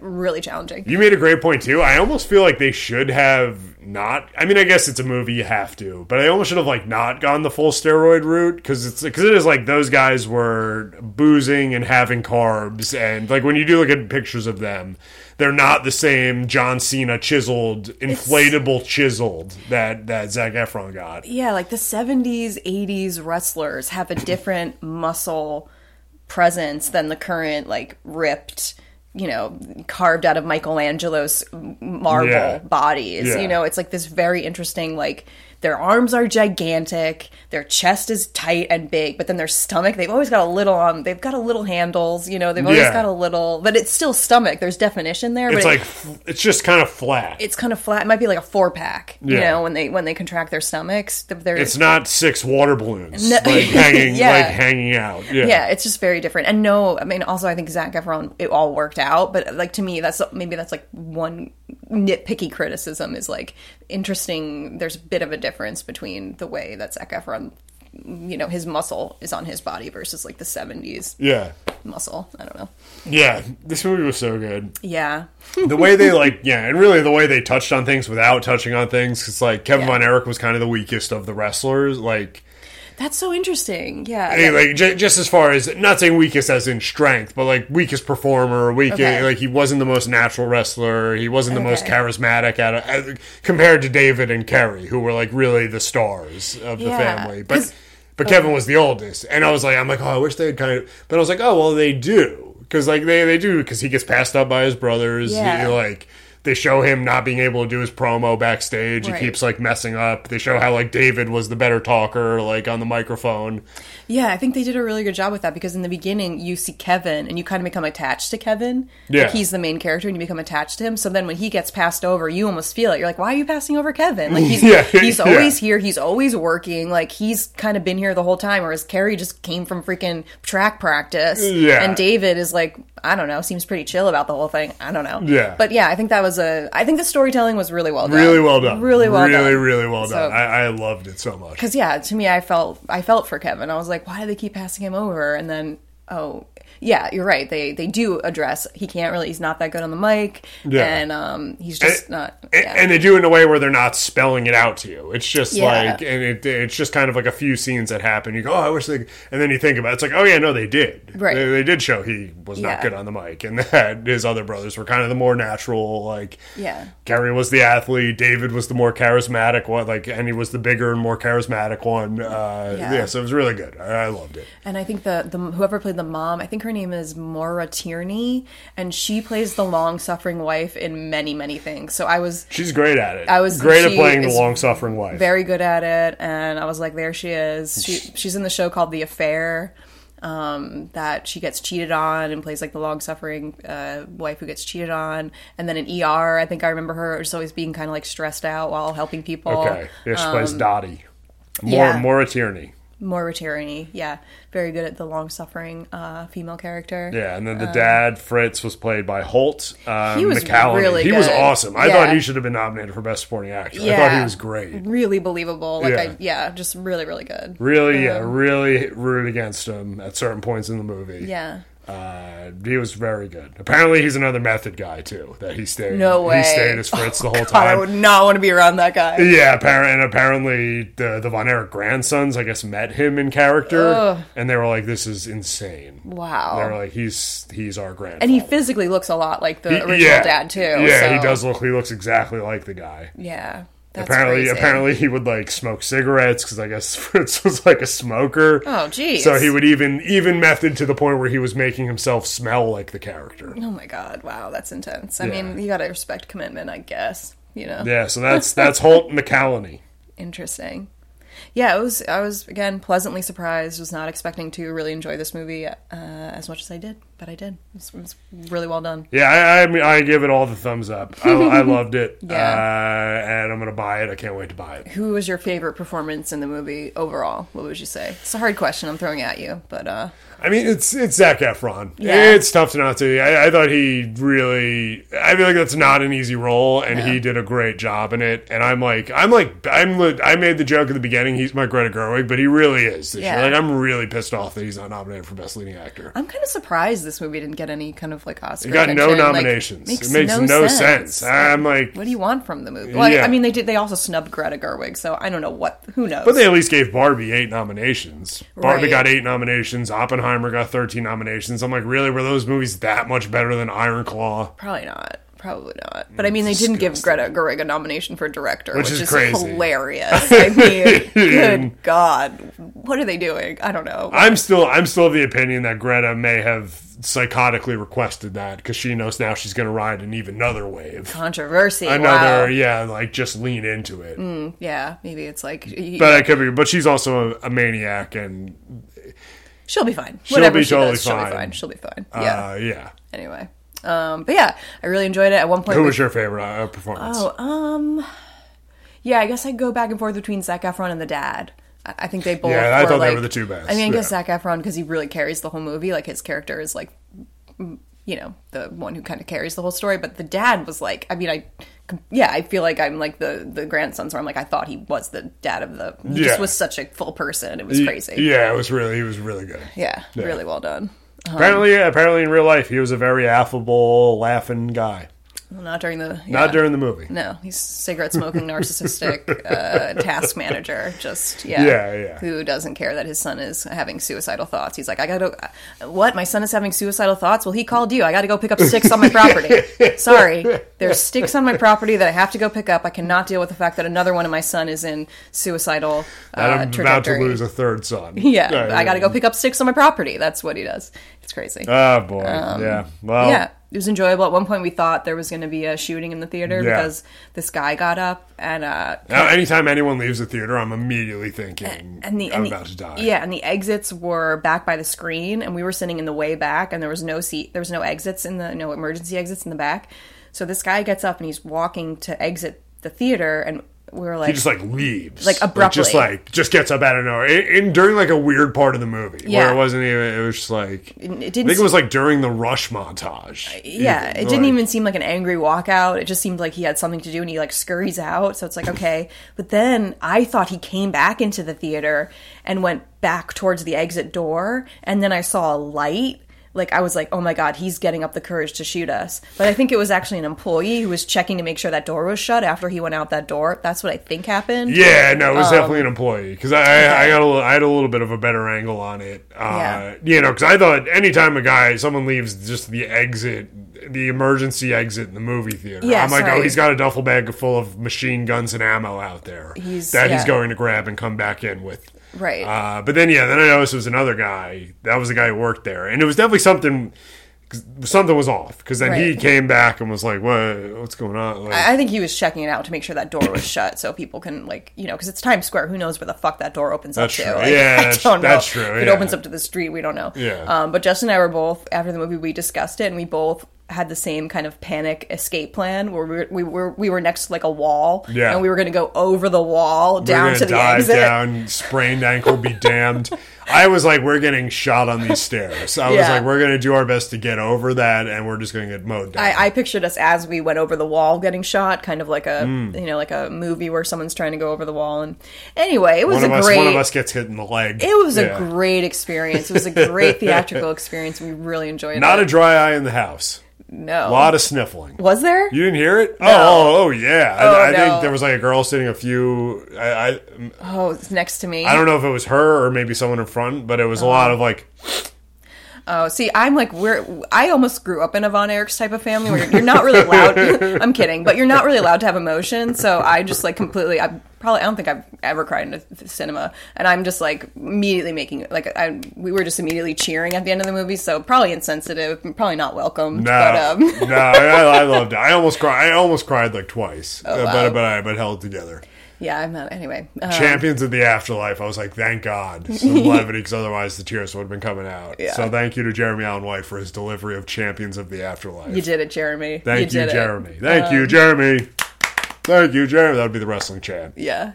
really challenging. You made a great point too. I almost feel like they should have not. I mean, I guess it's a movie, you have to, but I almost should have like not gone the full steroid route because it's because it is like those guys were boozing and having carbs, and like when you do look at pictures of them, they're not the same John Cena chiseled, inflatable chiseled that that Zac Efron got. Yeah, like the 70s, 80s wrestlers have a different muscle presence than the current, like, ripped, you know, carved out of Michelangelo's marble Yeah. bodies. Yeah. You know, it's like this very interesting, like, their arms are gigantic, their chest is tight and big, but then their stomach, they've always got a little on, they've got a little handles, you know, they've always Yeah. got a little, but it's still stomach. There's definition there, but It's like it, it's just kind of flat. it's kind of flat. It might be like a four pack, you know, when they when they contract their stomachs. They're, It's not six water balloons No- like hanging like hanging out. Yeah. yeah, it's just very different. And no, I mean, also I think Zac Efron, it all worked out, but like to me, that's maybe that's like one nitpicky criticism is like interesting. There's a bit of a difference between the way that Zac Efron, you know, his muscle is on his body versus like the '70s Yeah. muscle. I don't know. Yeah. This movie was so good. Yeah, The way they like, yeah, and really the way they touched on things without touching on things. Because like Kevin Yeah. Von Erich was kind of the weakest of the wrestlers. Like, that's so interesting. Yeah, like j- just as far as not saying weakest as in strength, but like weakest performer, weak. Okay. Like he wasn't the most natural wrestler. He wasn't the most charismatic at a, compared to David and Kerry, who were like really the stars of the Yeah, family. But but oh. Kevin was the oldest, and I was like, I'm like, oh, I wish they'd kind of. But I was like, oh, well, they do because like they they do because he gets passed up by his brothers. He- Yeah. like they show him not being able to do his promo backstage. Right. He keeps like messing up. They show how like David was the better talker, like on the microphone. Yeah, I think they did a really good job with that because in the beginning you see Kevin and you kind of become attached to Kevin. Yeah. Like he's the main character and you become attached to him. So then when he gets passed over, you almost feel it. You're like, why are you passing over Kevin? Like he's Yeah, he's yeah. always here, he's always working. Like he's kind of been here the whole time, whereas Kerry just came from freaking track practice. Yeah. And David is like, I don't know, seems pretty chill about the whole thing. I don't know. Yeah. But yeah, I think that was a I think the storytelling was really well done. Really well done. Really well really, done. really really well So- done. I, I loved it so much. because yeah to me i felt i felt for kevin i was like why do they keep passing him over and then oh yeah you're right they they do address he can't really he's not that good on the mic Yeah. and um he's just And- not And, yeah. and they do it in a way where they're not spelling it out to you. It's just Yeah. like, and it, it's just kind of like a few scenes that happen. You go, oh, I wish they, and then you think about it. It's like, oh yeah, no, they did. Right. They, they did show he was not good on the mic, and that his other brothers were kind of the more natural. Like, Yeah. Gary was the athlete, David was the more charismatic one, like, and he was the bigger and more charismatic one. Uh, yeah. Yeah. so it was really good. I, I loved it. and i think the, the whoever played the mom i think her name is maura tierney and she plays the long-suffering wife in many many things so i was She's great at it. I was- great at playing the long suffering wife. very good at it and i was like there she is she, she's in the show called the affair um, that she gets cheated on and plays like the long-suffering uh, wife who gets cheated on and then in er i think i remember her just always being kind of like stressed out while helping people okay, yeah, she plays Dottie. More, Um, yeah. Maura Tierney. Maura Tierney, yeah very good at the long-suffering uh, female character Yeah, and then the dad Fritz was played by Holt. Um, He was McCallany. really He was awesome. I Yeah. thought he should have been nominated for best supporting actor. I thought he was great. really believable like Yeah. I, yeah just really really good Really, yeah, really root against him at certain points in the movie. yeah Uh, he was very good. Apparently, he's another method guy too. That he stayed. no way He stayed as Fritz the whole God, i would not want to be around that guy Yeah, apparently, and apparently the the Von Erich grandsons, I guess, met him in character, Ugh. and they were like, "This is insane." wow They were like, "He's he's our grandfather." and he physically looks a lot like the He- original yeah. dad too. Yeah, he does look. He looks exactly like the guy. Yeah, That's apparently, crazy. apparently he would like smoke cigarettes because I guess Fritz was like a smoker. Oh, geez. So he would even even method to the point where he was making himself smell like the character. Oh my god! Wow, that's intense. I Yeah. mean, you gotta respect commitment, I guess. You know. Yeah, so that's that's Holt McCallany. Interesting. Yeah, it was. I was again pleasantly surprised. Was not expecting to really enjoy this movie uh, as much as I did, I did. It was, it was really well done. Yeah, I, I mean, I give it all the thumbs up. I, I loved it, Yeah. uh, and I'm gonna buy it. I can't wait to buy it. Who was your favorite performance in the movie overall? What would you say? It's a hard question I'm throwing at you, but uh, I mean, it's it's Zac Efron. Yeah. It's tough to not see. I, I thought he really. I feel like that's not an easy role, and he did a great job in it. And I'm like, I'm like, I'm. I made the joke at the beginning. He's my Greta Gerwig, but he really is. Yeah. year. Like, I'm really pissed off that he's not nominated for Best Leading Actor. I'm kind of surprised this movie didn't get any kind of like Oscar. He got no attention. Like, nominations. it makes no, sense. I'm like, What do you want from the movie? Well, I- Yeah. I mean, they did. They also snubbed Greta Gerwig, so I don't know what. Who knows? But they at least gave Barbie eight nominations. Barbie Right. got eight nominations. Oppenheimer got 13 nominations. I'm like, really? Were those movies that much better than Iron Claw? Probably not. Probably not. But I mean, they didn't give Greta Gerwig a nomination for director, Which which, is is, crazy. hilarious. I mean, good God, what are they doing? I don't know. I'm still, I'm still of the opinion that Greta may have psychotically requested that because she knows now she's going to ride an even another wave. Controversy. Another, wow. yeah, like just lean into it. Yeah, maybe it's like y- But I could be, but she's also a, a maniac, and she'll be fine. She'll Whatever be she totally does, she'll fine. be fine. She'll be fine. Yeah. uh, yeah. Anyway, um, but yeah, I really enjoyed it. At one point, Who we- was your favorite uh, performance? Oh, um, yeah, I guess I go back and forth between Zac Efron and the dad. I, think they both. Yeah, I were, thought they like- were the two best, I mean, I guess yeah. Zac Efron because he really carries the whole movie. Like his character is like, you know, the one who kind of carries the whole story. But the dad was like, I mean, I, yeah, I feel like I'm like the the grandsons so I'm like, I thought he was the dad of the. He Yeah. just was such a full person. It was crazy. Yeah, it was really, he was really good. Yeah, really well done. Um, apparently, apparently in real life, he was a very affable, laughing guy. Well, not during the. Not during the movie. No, he's cigarette smoking, narcissistic uh, task manager. Just yeah, Yeah, yeah. Who doesn't care that his son is having suicidal thoughts? He's like, I gotta. What? My son is having suicidal thoughts. Well, he called you. I got to go pick up sticks on my property. Sorry, there's sticks on my property that I have to go pick up. I cannot deal with the fact that another one of my son is in suicidal uh, I'm about to lose a third son. Yeah, I got to go pick up sticks on my property. That's what he does. It's crazy. Oh boy, yeah. Well, Um, yeah, it was enjoyable. At one point, we thought there was going to be a shooting in the theater Yeah. because this guy got up and uh, Now, anytime anyone leaves the theater, I'm immediately thinking, and the I'm and the, about to die. Yeah, and the exits were back by the screen, and we were sitting in the way back, and there was no seat, there was no exits in the no emergency exits in the back. So this guy gets up and he's walking to exit the theater, and we were like, He just like leaves, Like, abruptly. just like just gets up out of nowhere. In, in during like a weird part of the movie where it wasn't even. It was just like it I think it was like during the rush montage. Uh, yeah, even. it didn't Like, even seem like an angry walkout. It just seemed like he had something to do, and he like scurries out. So it's like okay, but then I thought he came back into the theater and went back towards the exit door, and then I saw a light. Like I was like, oh my god, he's getting up the courage to shoot us. But I think it was actually an employee who was checking to make sure that door was shut after he went out that door. That's what I think happened. Yeah, no, it Um, was definitely an employee because I, I, I got a little, I had a little bit of a better angle on it. Uh, Yeah. You know, because I thought anytime a guy, someone leaves just the exit, the emergency exit in the movie theater, Yeah, I'm like, oh, he's got a duffel bag full of machine guns and ammo out there He's- that he's going to grab and come back in with. Right. Uh, but then, yeah, then I noticed it was another guy. That was the guy who worked there, and it was definitely something Something was off because then he came back and was like, "What? What's going on?" Like, I I think he was checking it out to make sure that door was shut, so people can like you know because it's Times Square. Who knows where the fuck that door opens up to? Like, Yeah, I that's- don't know. that's true, If it yeah. opens up to the street, we don't know. Yeah. Um, but Justin and I were both after the movie. We discussed it, and we both had the same kind of panic escape plan where we were we were, we were next to like a wall, Yeah. and we were going to go over the wall down gonna the dive exit. down, sprained ankle, be damned. I was like, we're getting shot on these stairs. I was like, we're gonna do our best to get over that, and we're just gonna get mowed down. I, I pictured us as we went over the wall getting shot, kind of like a Hmm. you know like a movie where someone's trying to go over the wall. And anyway, it was one of a us, great. one of us gets hit in the leg. It was Yeah. a great experience. It was a great theatrical experience. We really enjoyed Not it. Not a dry eye in the house. No. A lot of sniffling. was there? You didn't hear it? Oh, oh, oh, yeah. Oh, I, I no. think there was like a girl sitting a few. I, I, Oh, it's next to me. I don't know if it was her or maybe someone in front, but it was Oh. a lot oh. of like. Oh, see, I'm like we're. I almost grew up in a Von Erichs type of family where you're not really allowed. I'm kidding, but you're not really allowed to have emotion. So I just like completely. I probably I don't think I've ever cried in a cinema, and I'm just like immediately making like I we were just immediately cheering at the end of the movie. So probably insensitive, probably not welcome. No, but, um, no, I, I loved it. I almost cried. I almost cried like twice, uh, Oh, wow. but but I but held together. Yeah, I'm not. Anyway, um, Champions of the Afterlife. I was like, thank God, some levity, because otherwise the tears would have been coming out. Yeah. So thank you to Jeremy Allen White for his delivery of Champions of the Afterlife. you did it, Jeremy. Thank you, it. Um, Jeremy. Thank you, Jeremy. Thank you, Jeremy. That would be the wrestling chant. Yeah.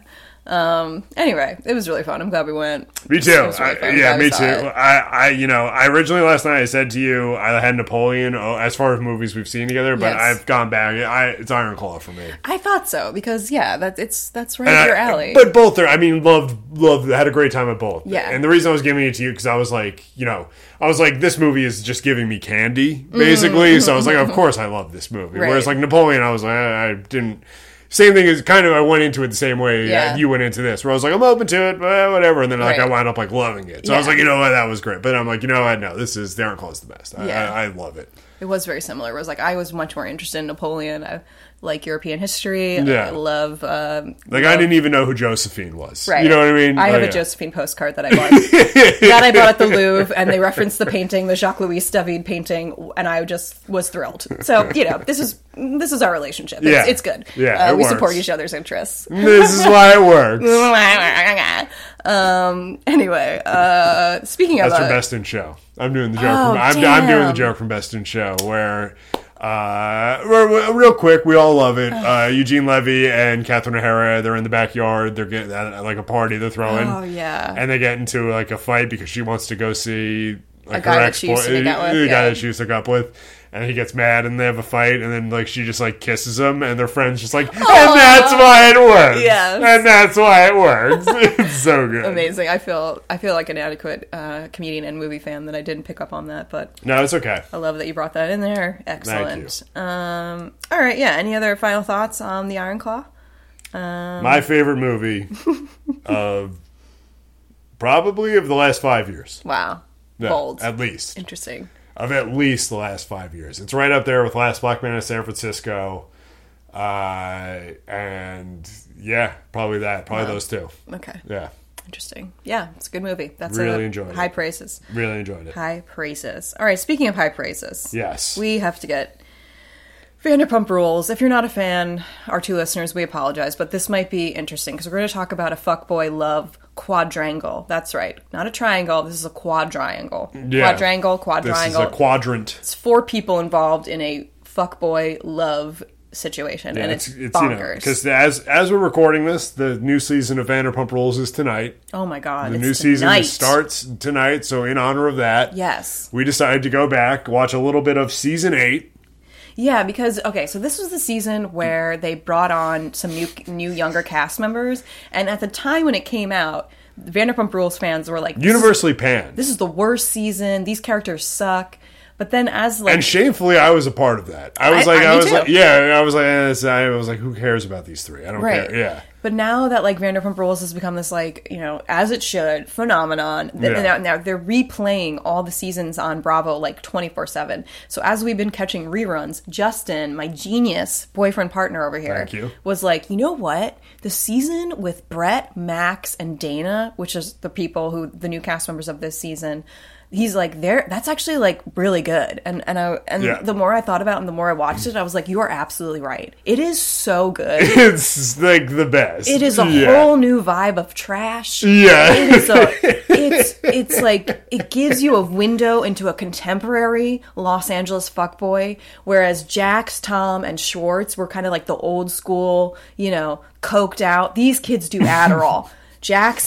Um. Anyway, it was really fun. I'm glad we went. Me too. Really I- yeah, me too. it. I, I, you know, I originally last night I said to you I had Napoleon oh, as far as movies we've seen together, but Yes. I've gone back. I, it's Iron Claw for me. I thought so because yeah, that it's that's right And up I- your alley. But both are. I mean, loved, loved. Had a great time at both. Yeah. And the reason I was giving it to you because I was like, you know, I was like, this movie is just giving me candy, basically. So I was like, of course I love this movie. Right. Whereas like Napoleon, I was like, I, I didn't. Same thing as kind of I went into it the same way Yeah. you went into this, where I was like, I'm open to it, but whatever, and then like Right. I wound up like loving it. So I was like, you know what, that was great. But I'm like, you know what, no, this is the Iron Claw is the best. I, Yeah. I, I love it. it was very similar. It was like I was much more interested in Napoleon. I like European history. Yeah. I love um, Like I didn't even know who Josephine was. Right. You know what I mean? I Oh, have yeah. a Josephine postcard that I bought. that I bought at the Louvre, and they referenced the painting, the Jacques Louis David painting, and I just was thrilled. So you know, this is this is our relationship. It's, Yeah. it's good. Yeah, uh, we support each other's interests. This is why it works. um. Anyway, uh, speaking of That's from uh, Best in Show. I'm doing the joke. Oh, from, I'm, I'm doing the joke from Best in Show where, uh, real, quick, we all love it. Uh, Eugene Levy and Catherine O'Hara, they're in the backyard. They're getting at like a party they're throwing. Oh, yeah. And they get into like a fight because she wants to go see like guy her that ex she used to make out with, the guy yeah. that she used to hook up with. And he gets mad, and they have a fight, and then like she just like kisses him, and their friends just like, and that's why it works. Yes. and that's why it works. it's so good. amazing. I feel I feel like an adequate uh, comedian and movie fan that I didn't pick up on that, but No, it's okay. I love that you brought that in there. Excellent. Um, all right, yeah. Any other final thoughts on the Iron Claw? My favorite movie of probably of the last five years. Wow, Yeah, bold, At least. interesting. Of at least the last five years. It's right up there with Last Black Man in San Francisco. Uh, and yeah, probably that. Probably those two. Okay, Yeah. interesting. Yeah, it's a good movie. That's Really a, enjoyed it. high praises. Really enjoyed it. High praises. All right, speaking of high praises, Yes. we have to get Vanderpump Rules. If you're not a fan, our two listeners, we apologize, but this might be interesting because we're going to talk about a fuckboy love quadrangle. That's right, not a triangle. This is a quadrangle. Yeah. Quadrangle, this is quadrangle. a quadrant. it's four people involved in a fuckboy love situation, and it's, you know, bonkers. because as as we're recording this, the new season of Vanderpump Rules is tonight. oh my god, The it's new season starts tonight, so in honor of that, Yes. we decided to go back, watch a little bit of season eight. Yeah, because okay, so this was the season where they brought on some new new younger cast members, and at the time when it came out, Vanderpump Rules fans were like, Universally panned. This is the worst season. These characters suck." But then as like and shamefully, I was a part of that. I was I- like, I- I, was too. like, yeah, I was like, eh, I was like, who cares about these three? I don't Right. care. Yeah, But now that like Vanderpump Rules has become this like you know as it should phenomenon, Yeah. now, now they're replaying all the seasons on Bravo like twenty four seven. So as we've been catching reruns, Justin, my genius boyfriend partner over here, was like, you know what? The season with Brett, Max, and Dana, which is the people who the new cast members of this season. He's like, there. That's actually like really good, and and I and Yeah. the more I thought about it and the more I watched it, I was like, you are absolutely right. It is so good. it's like the best. It is a yeah. whole new vibe of trash. Yeah. It is a, it's it's like it gives you a window into a contemporary Los Angeles fuckboy, whereas Jax, Tom, and Schwartz were kind of like the old school, you know, coked out. These kids do Adderall.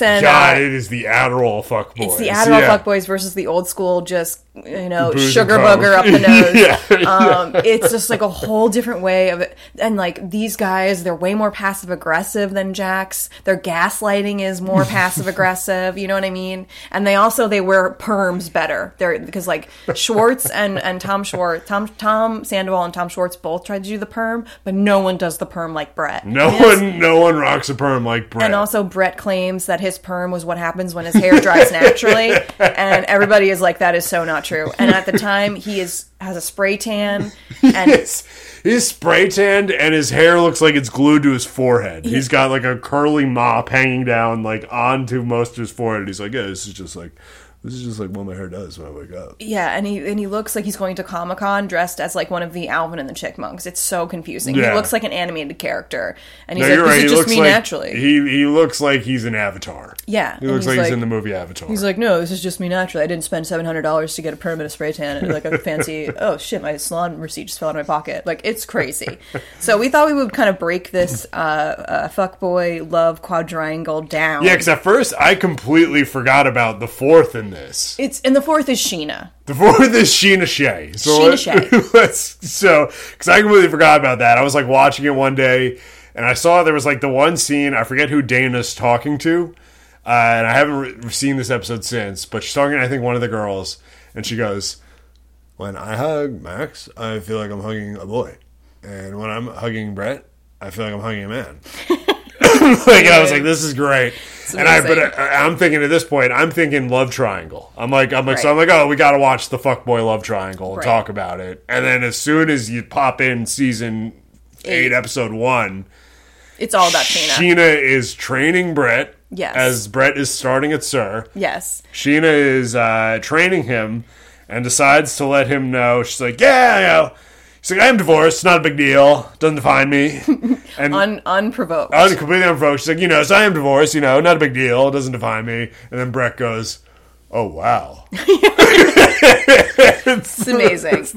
And God, uh, it is the Adderall fuck boys. it's the Adderall yeah. fuckboys versus the old school, just you know, Booze sugar booger up the nose. Yeah, Um, it's just like a whole different way of it. And like these guys, they're way more passive aggressive than Jax. Their gaslighting is more passive aggressive. You know what I mean? And they also they wear perms better. They're because like Schwartz and and Tom Schwartz, Tom Tom Sandoval and Tom Schwartz both tried to do the perm, but no one does the perm like Brett. No it's- one, no one rocks a perm like Brett. and also, Brett claims that his perm was what happens when his hair dries naturally, and everybody is like, "That is so not not true. And at the time, he is has a spray tan, and His, he's spray tanned and his hair looks like it's glued to his forehead. He's got like a curly mop hanging down like onto most of his forehead. He's like, yeah, this is just like this is just like what my hair does when I wake up. yeah, and he and he looks like he's going to Comic Con dressed as like one of the Alvin and the Chipmunks. It's so confusing. Yeah. He looks like an animated character, and he's No, like, you're "This right. is just me like naturally." he he looks like he's an avatar. yeah, He looks he's like, he's in the movie Avatar. He's like, no, this is just me naturally. I didn't spend seven hundred dollars to get a permanent spray tan and like a fancy. oh shit, my salon receipt just fell out of my pocket. Like it's crazy. so we thought we would kind of break this uh, uh, fuckboy love quadrangle down. yeah, because at first I completely forgot about the fourth in this. it's and the fourth is Scheana. The fourth is Scheana Shay. So Scheana let- let's so because I completely forgot about that. I was like watching it one day, and I saw there was like the one scene. I forget who Dana's talking to, uh, and I haven't re- seen this episode since. But she's talking, to, I think, one of the girls, and she goes, "When I hug Max, I feel like I'm hugging a boy, and when I'm hugging Brett, I feel like I'm hugging a man." like I was like, "This is great," and I but. I, I'm thinking at this point, I'm thinking love triangle. I'm like, I'm like, so I'm like, oh, we got to watch the fuckboy love triangle and Right. talk about it. And then as soon as you pop in season eight, Eight. episode one, It's all about Scheana. Scheana is training Brett. Yes. As Brett is starting at Sir, yes. Scheana is uh, training him and decides to let him know. She's like, yeah, yeah. She's like, I am divorced. Not a big deal. Doesn't define me. And Un- unprovoked. Un- completely unprovoked. She's like, you know, so I am divorced, you know, not a big deal. Doesn't define me. And then Brett goes, oh, wow. It's amazing.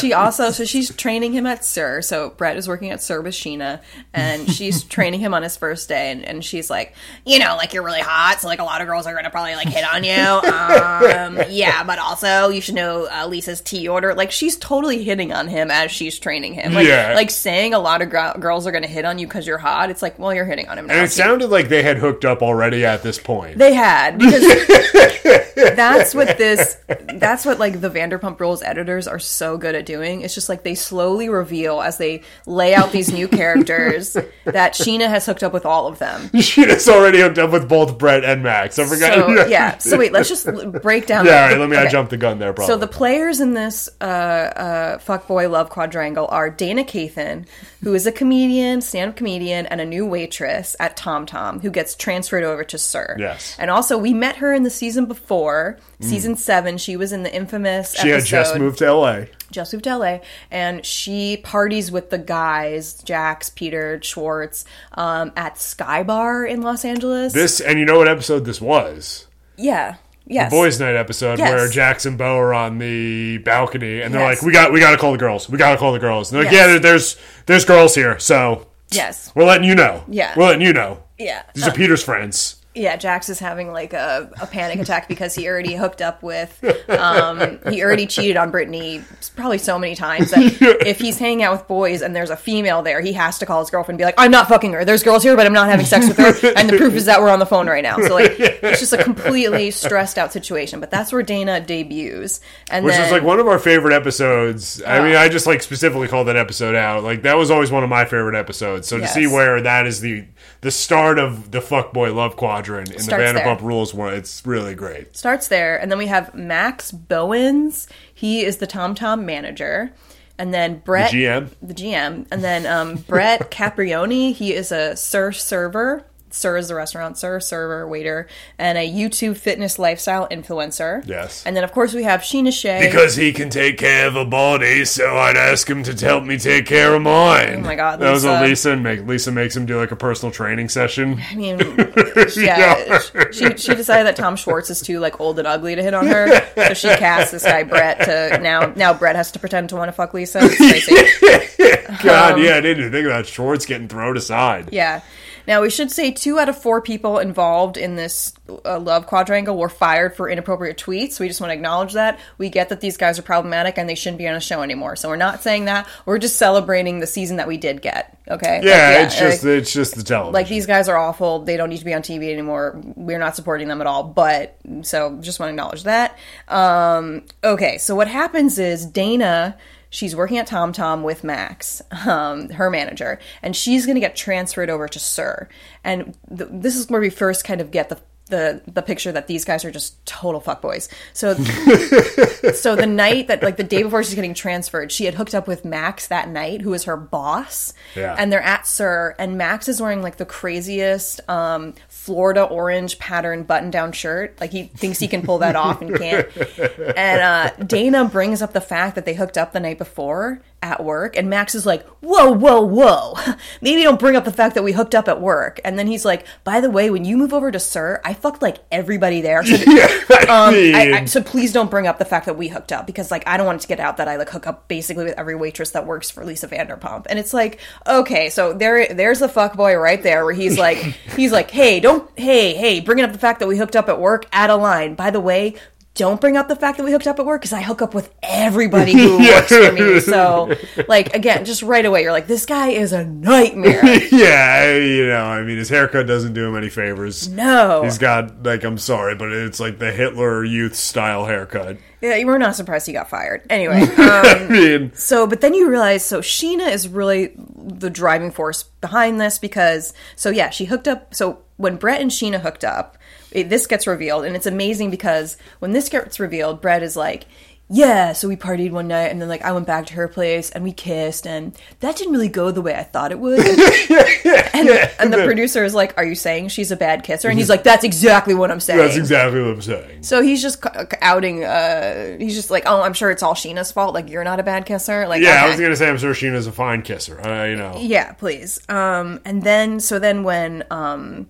she also so she's training him at Sir. So Brett is working at Sir with Scheana, and she's training him on his first day. And, and she's like, you know, like you're really hot, so like a lot of girls are gonna probably like hit on you. Um, yeah, but also you should know uh, Lisa's tea order. Like she's totally hitting on him as she's training him. Like Yeah. like saying a lot of gr- girls are gonna hit on you because you're hot. It's like, well, you're hitting on him now. And it too. sounded like they had hooked up already at this point. They had because that's what this that's what like the Vanderpump Rules editors are so good at doing. It's just like they slowly reveal as they lay out these new characters that Scheana has hooked up with all of them. She's already hooked up with both Brett and Max. I forgot. So yeah. So wait, let's just break down. Yeah, the- all right, let me, I okay. jumped the gun there, probably. So the players in this uh, uh, fuckboy love quadrangle are Dana Kathan, who is a comedian, stand-up comedian, and a new waitress at Tom Tom, who gets transferred over to Sir. Yes. And also, we met her in the season before, season seven. She was in the infamous. she had episode, just moved to LA. just moved to LA, and she parties with the guys, Jax, Peter, Schwartz, um, at Sky Bar in Los Angeles. This, and you know what episode this was? yeah. Yes. Boys' Night episode Yes. where Jax and Beau are on the balcony, and they're Yes. like, "We got, we got to call the girls. We got to call the girls." And they're like, Yes. "Yeah, there, there's, there's girls here, so Yes. we're letting you know. Yeah. we're letting you know. Yeah. These are Peter's friends." Yeah, Jax is having like a, a panic attack because he already hooked up with, um, he already cheated on Brittany probably so many times that if he's hanging out with boys and there's a female there, he has to call his girlfriend and be like, I'm not fucking her. There's girls here, but I'm not having sex with her. And the proof is that we're on the phone right now. So like, it's just a completely stressed out situation. But that's where Dana debuts. And Which then, is like one of our favorite episodes. I mean, I just like specifically called that episode out. Like that was always one of my favorite episodes. So Yes. to see where that is the the start of the fuckboy love quadrant in Starts the Vanderpump there. Rules one, it's really great. starts there, and then we have Max Boyens. He is the Tom Tom manager, and then Brett, GM. the GM, and then um, Brett Caprioni. He is a Sir server. Sir is the restaurant, Sir server, waiter, and a YouTube fitness lifestyle influencer. Yes. And then of course we have Scheana Shay. Because he can take care of a body, so I'd ask him to help me take care of mine. Oh my God, that was Lisa. Lisa and make. Lisa makes him do like a personal training session. I mean, yeah, she she decided that Tom Schwartz is too like old and ugly to hit on her, so she cast this guy Brett to now now Brett has to pretend to want to fuck Lisa. God, um, yeah, I didn't even think about Schwartz getting thrown aside. Yeah. Now we should say two out of four people involved in this uh, love quadrangle were fired for inappropriate tweets. We just want to acknowledge that. We get that these guys are problematic and they shouldn't be on a show anymore. So we're not saying that. We're just celebrating the season that we did get. Okay. Like, Yeah, it's just like, it's just the television. like these guys are awful. They don't need to be on TV anymore. We're not supporting them at all. But so just want to acknowledge that. Um, okay, so what happens is Dana. She's working at TomTom with Max, um, her manager, and she's going to get transferred over to Sir. And th- this is where we first kind of get the the the picture that these guys are just total fuckboys. So so the night that like the day before she's getting transferred, she had hooked up with Max that night, who is her boss. Yeah. And they're at Sir, and Max is wearing like the craziest um, Florida orange pattern button down shirt. Like he thinks he can pull that off and can't. And uh, Dana brings up the fact that they hooked up the night before at work, and Max is like, "Whoa, whoa, whoa! Maybe don't bring up the fact that we hooked up at work." And then he's like, "By the way, when you move over to Sir, I fucked like everybody there." So um, I mean, I, I, so please don't bring up the fact that we hooked up because like I don't want it to get out that I like hook up basically with every waitress that works for Lisa Vanderpump. And it's like, okay, so there there's the fuck boy right there where he's like he's like, hey, don't hey, hey, bringing up the fact that we hooked up at work, add a line. By the way, don't bring up the fact that we hooked up at work because I hook up with everybody who works for me. So, like, again, just right away, you're like, this guy is a nightmare. yeah, you know, I mean, his haircut doesn't do him any favors. No. He's got like, I'm sorry, but it's like the Hitler Youth style haircut. Yeah, you were not surprised he got fired. Anyway, um, I mean, So, but then you realize, so Scheana is really the driving force behind this because, so yeah, she hooked up. So when Brett and Scheana hooked up, it, this gets revealed, and it's amazing because when this gets revealed, Brett is like, yeah, so we partied one night, and then like I went back to her place and we kissed, and that didn't really go the way I thought it would. and, and the producer is like, "Are you saying she's a bad kisser?" And he's like, "That's exactly what I'm saying." that's exactly what I'm saying. So he's just outing. Uh, he's just like, "Oh, I'm sure it's all Scheana's fault. Like you're not a bad kisser." Like, Yeah, I was gonna say I'm sure Scheana's a fine kisser. Uh, you know, Yeah, please. Um, and then so then when um,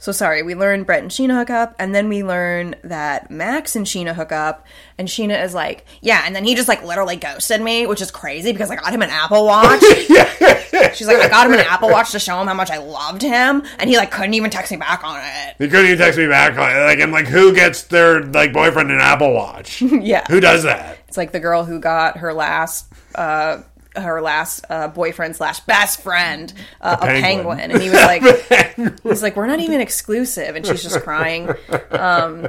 so sorry, we learn Brett and Scheana hook up, and then we learn that Max and Scheana hook up, and Scheana is like, yeah, and then he just like literally ghosted me, which is crazy because I got him an Apple Watch. She's like, I got him an Apple Watch to show him how much I loved him, and he like couldn't even text me back on it. he couldn't even text me back. Like, like, I'm like, who gets their like boyfriend an Apple Watch? Yeah, who does that? It's like the girl who got her last uh her last uh, boyfriend slash best friend uh, a, penguin. penguin. and he was like he's like we're not even exclusive and she's just crying um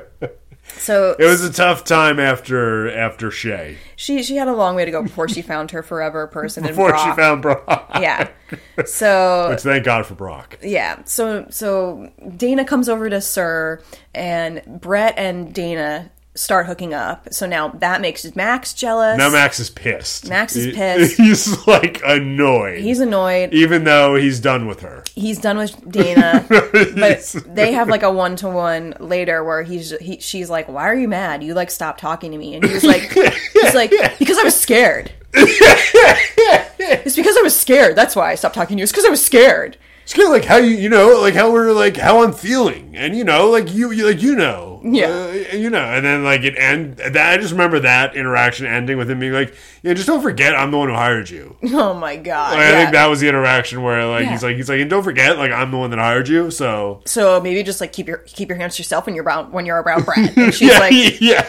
so It was a tough time after after Shay. she she had a long way to go before she found her forever person Before she found Brock. yeah so Which thank God for Brock. yeah so so dana comes over to sir and brett and dana start hooking up so now that makes max jealous Now Max is pissed. Max is He- pissed. He's like annoyed. he's annoyed even though he's done with her. he's done with Dana, but they have like a one to one later where he's he, she's like, "Why are you mad? You like stopped talking to me," and he's like, "He's like because I was scared. it's because I was scared. That's why I stopped talking to you. It's because I was scared." It's kind of like how you, you know, like how we're like how I'm feeling, and you know, like you, you like you know, Yeah. uh, you know, and then like it end. That I just remember that interaction ending with him being like, "Yeah, just don't forget, I'm the one who hired you." Oh my god! Like, I think that was the interaction where like Yeah. he's like he's like, and don't forget, like I'm the one that hired you. So so maybe just like keep your keep your hands to yourself when you're around when you're around Brett. And she's yeah, like, yeah.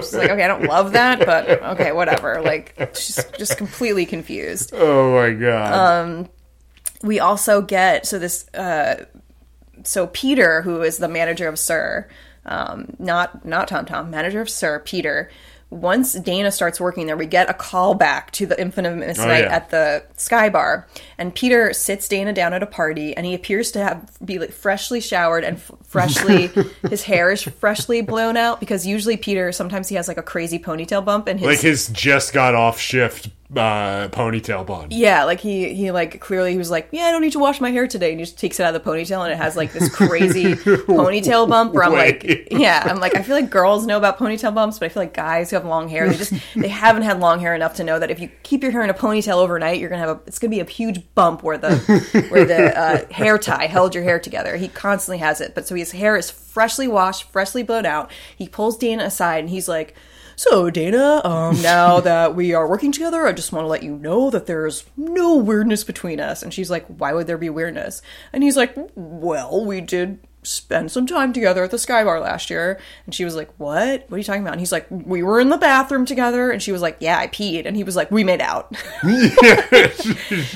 she's like, okay, I don't love that, but okay, whatever. Like she's just completely confused. oh my god. Um, we also get so this uh so peter who is the manager of sir um not not tom tom manager of sir peter once dana starts working there we get a call back to the infamous Oh, night yeah. at the sky bar and peter sits dana down at a party and he appears to have be like freshly showered and f- freshly his hair is freshly blown out because usually peter sometimes he has like a crazy ponytail bump and his like his just got off shift uh, ponytail bun. Yeah, like he he like clearly he was like, yeah, I don't need to wash my hair today, and he just takes it out of the ponytail, and it has like this crazy ponytail bump. Where I'm like, yeah, I'm like, I feel like girls know about ponytail bumps, but I feel like guys who have long hair, they just they haven't had long hair enough to know that if you keep your hair in a ponytail overnight, you're gonna have a it's gonna be a huge bump where the where the uh, hair tie held your hair together. He constantly has it, but so his hair is freshly washed, freshly blown out. He pulls Dana aside, and he's like. So, Dana, um, now that we are working together, I just want to let you know that there's no weirdness between us. And she's like, Why would there be weirdness? And he's like, Well, we did spend some time together at the Sky Bar last year. And she was like, What? What are you talking about? And he's like, We were in the bathroom together. And she was like, Yeah, I peed. And he was like, We made out.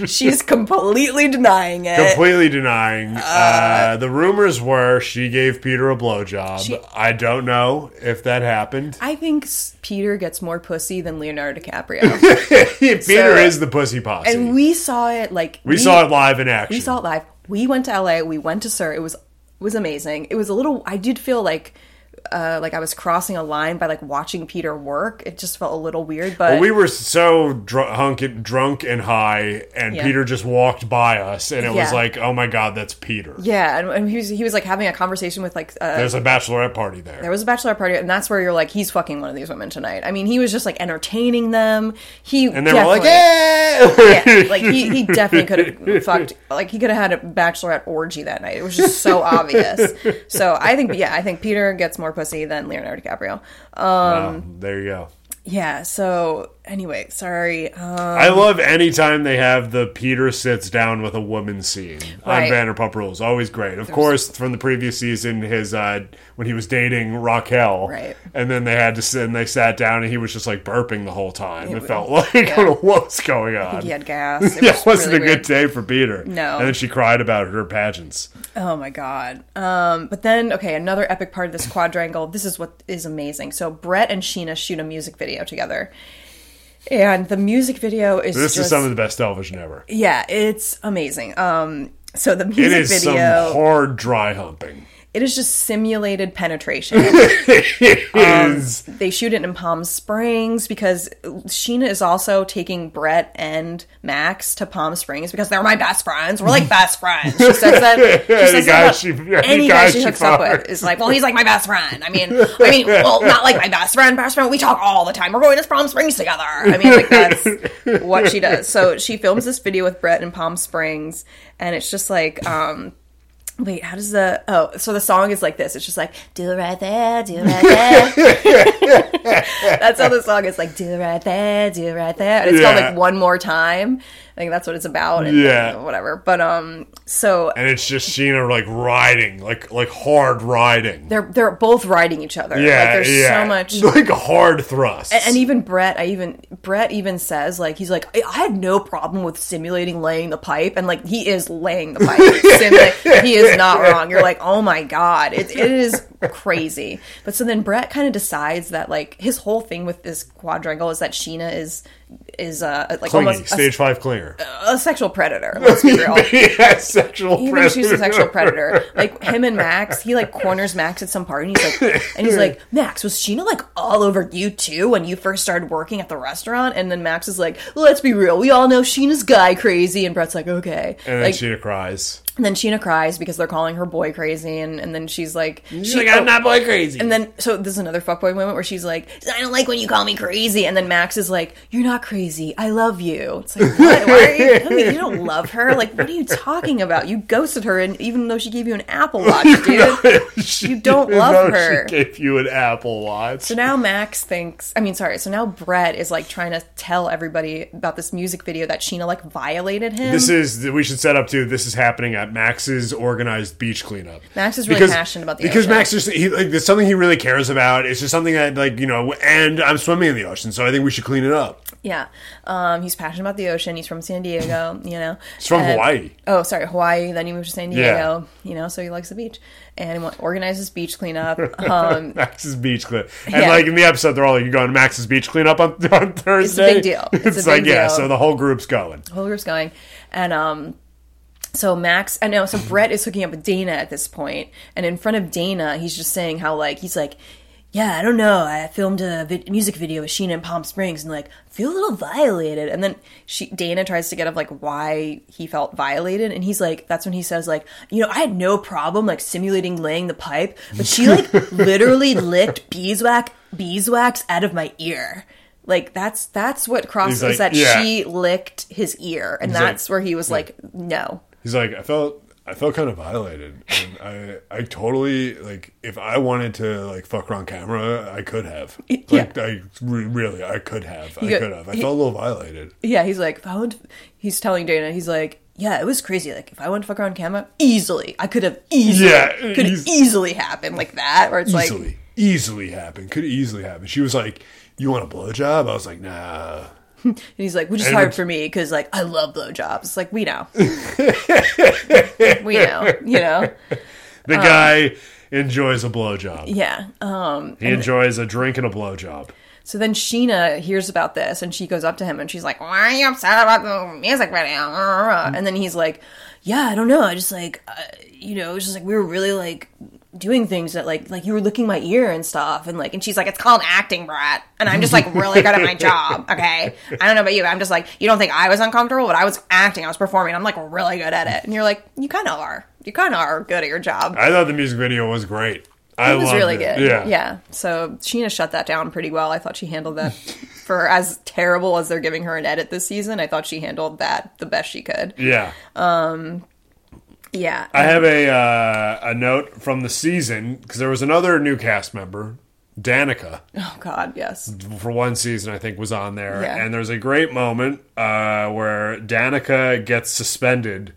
she's completely denying it. Completely denying. Uh, the rumors were she gave Peter a blowjob. She- I don't know if that happened. I think Peter gets more pussy than Leonardo DiCaprio. Peter So- is the pussy posse. and we saw it like we, saw it live in action. We saw it live. We went to LA. We went to Sir. It was was amazing. It was a little. I did feel like. Uh, like I was crossing a line by like watching Peter work. It just felt a little weird, but we were so dr- hunk- drunk and high, and Yeah. Peter just walked by us, and it was like, oh my god, that's Peter. yeah, and, and he was he was like having a conversation with like uh, There's a bachelorette party there. There was a bachelorette party, and that's where you're like, he's fucking one of these women tonight. I mean, he was just like entertaining them. He and they were like, eh! yeah, like he, he definitely could have fucked. Like he could have had a bachelorette orgy that night. It was just so obvious. So I think, yeah, I think Peter gets more pussy than Leonardo DiCaprio. Um, Oh, there you go. yeah. So anyway, sorry. Um, I love anytime they have the Peter sits down with a woman scene Right. on Vanderpump Rules. Always great. Of course, from the previous season, his uh, when he was dating Raquel, Right. and then they had to sit and they sat down, and he was just like burping the whole time. It, was- felt like yeah. I don't know what was going on. he had gas. It yeah, was wasn't really a weird. good day for Peter. No. and then she cried about her pageants. Oh my god. Um, but then, okay, another epic part of this quadrangle. This is what is amazing. So Brett and Sheena shoot a music video together, and the music video is This just is some of the best television ever. yeah, it's amazing. Um, so the music is video, some hard dry humping. It is just simulated penetration. It Um, they shoot it in Palm Springs because Scheana is also taking Brett and Max to Palm Springs because they're my best friends. We're like best friends. She says that. She says guy that she- any guy she hooks up with is like, well, he's like my best friend. I mean, I mean, well, not like my best friend, best friend. We talk all the time. We're going to Palm Springs together. I mean, like that's what she does. So she films this video with Brett in Palm Springs, and it's just like. um Wait, how does the oh? So the song is like this. It's just like do it right there, do it right there. that's how the song is like do it right there, do it right there. And it's called like one more time. I think that's what it's about. And Yeah. whatever. But um, so And it's just Scheana like riding, like like hard riding. they're they're both riding each other. Yeah, like there's yeah. so much. like hard thrusts. And even Brett, I even Brett even says like he's like I I had no problem with simulating laying the pipe, and like he is laying the pipe. Simula- he is not wrong. You're like, oh my god, it, it is crazy. But so then Brett kind of decides that like his whole thing with this quadrangle is that Scheana is is uh like Clingy, almost a, stage five clinger. a sexual predator. Let's be real. yeah, sexual Even predator. she's a sexual predator. Like him and Max, he like corners Max at some party. And he's like, and he's like, Max, was Scheana like all over you too when you first started working at the restaurant? And then Max is like, let's be real, we all know Scheana's guy crazy. And Brett's like, okay. And then like, Scheana cries. And then Scheana cries because they're calling her boy crazy, and, and then she's like, She's she, like, I'm oh, not boy crazy. and then, so this is another fuckboy moment where she's like, I don't like when you call me crazy. And then Max is like, You're not crazy. I love you. It's like, what? Why are you, I mean, you don't love her. Like, what are you talking about? You ghosted her, and even though she gave you an Apple Watch, dude. you don't love No, her. She gave you an Apple Watch. So now Max thinks, I mean, sorry. So now Brett is like trying to tell everybody about this music video that Scheana like violated him. This is we should set up too. This is happening at Max's organized beach cleanup. Max is really passionate about the ocean. because ocean. Max just he like there's something he really cares about. It's just something that like you know. And I'm swimming in the ocean, so I think we should clean it up. Yeah. Um, he's passionate about the ocean. He's from San Diego, you know. It's from And- Hawaii. Oh, sorry, Hawaii. Then he moved to San Yeah. Diego, you know, so he likes the beach. And he organizes beach cleanup. Um, Max's beach cleanup, and Yeah. like in the episode, they're all like, "You going to Max's beach cleanup on, on Thursday?" It's a big deal. It's a It's, big like yeah, so the whole group's going. The whole group's going. And um, so Max, I know, so Brett is hooking up with Dana at this point, and in front of Dana, he's just saying how like he's like, yeah, I don't know, I filmed a vid- music video with Scheana in Palm Springs, and like feel a little violated, and then she Dana tries to get up like why he felt violated, and he's like, that's when he says like, you know, I had no problem like simulating laying the pipe, but she like literally licked beeswax beeswax out of my ear. Like that's that's what crosses like, that yeah. she licked his ear, and He's that's like- where he was like, "No." He's like, I felt. I felt kind of violated, and I, I totally like. If I wanted to like fuck her on camera, I could have. Like, I re- really, I could have. I go- could have. I he- felt a little violated. Yeah, he's like, if I went, he's telling Dana, he's like, "Yeah, it was crazy. Like, if I went to fuck her on camera, easily, I could have easily, Yeah, could easily happen like that." Where it's Easily, like, easily happen. Could easily happen. She was like, "You want a blowjob?" I was like, "Nah." and he's like, "Which is hard for me because like I love blowjobs." It's like we know, we know, you know, The guy enjoys a blowjob. yeah. Um, He enjoys a drink and a blowjob. So then Scheana hears about this and she goes up to him and she's like, Why are you upset about the music video? And then he's like, Yeah, I don't know. I just like, uh, you know, it's just like we were really like doing things that like like you were licking my ear and stuff and like and she's like it's called acting brat and i'm just like really good at my job okay i don't know about you i'm just like you don't think i was uncomfortable but i was acting i was performing i'm like really good at it and you're like you kind of are you kind of are good at your job I thought the music video was great. I it was really it. good. Yeah. Yeah. So Scheana shut that down pretty well. I thought she handled that for as terrible as they're giving her an edit this season. I thought she handled that the best she could. Yeah. Um, Yeah. I have a uh, a note from the season because there was another new cast member, Danica, oh God, yes. for one season I think was on there, Yeah. and there's a great moment uh, where Danica gets suspended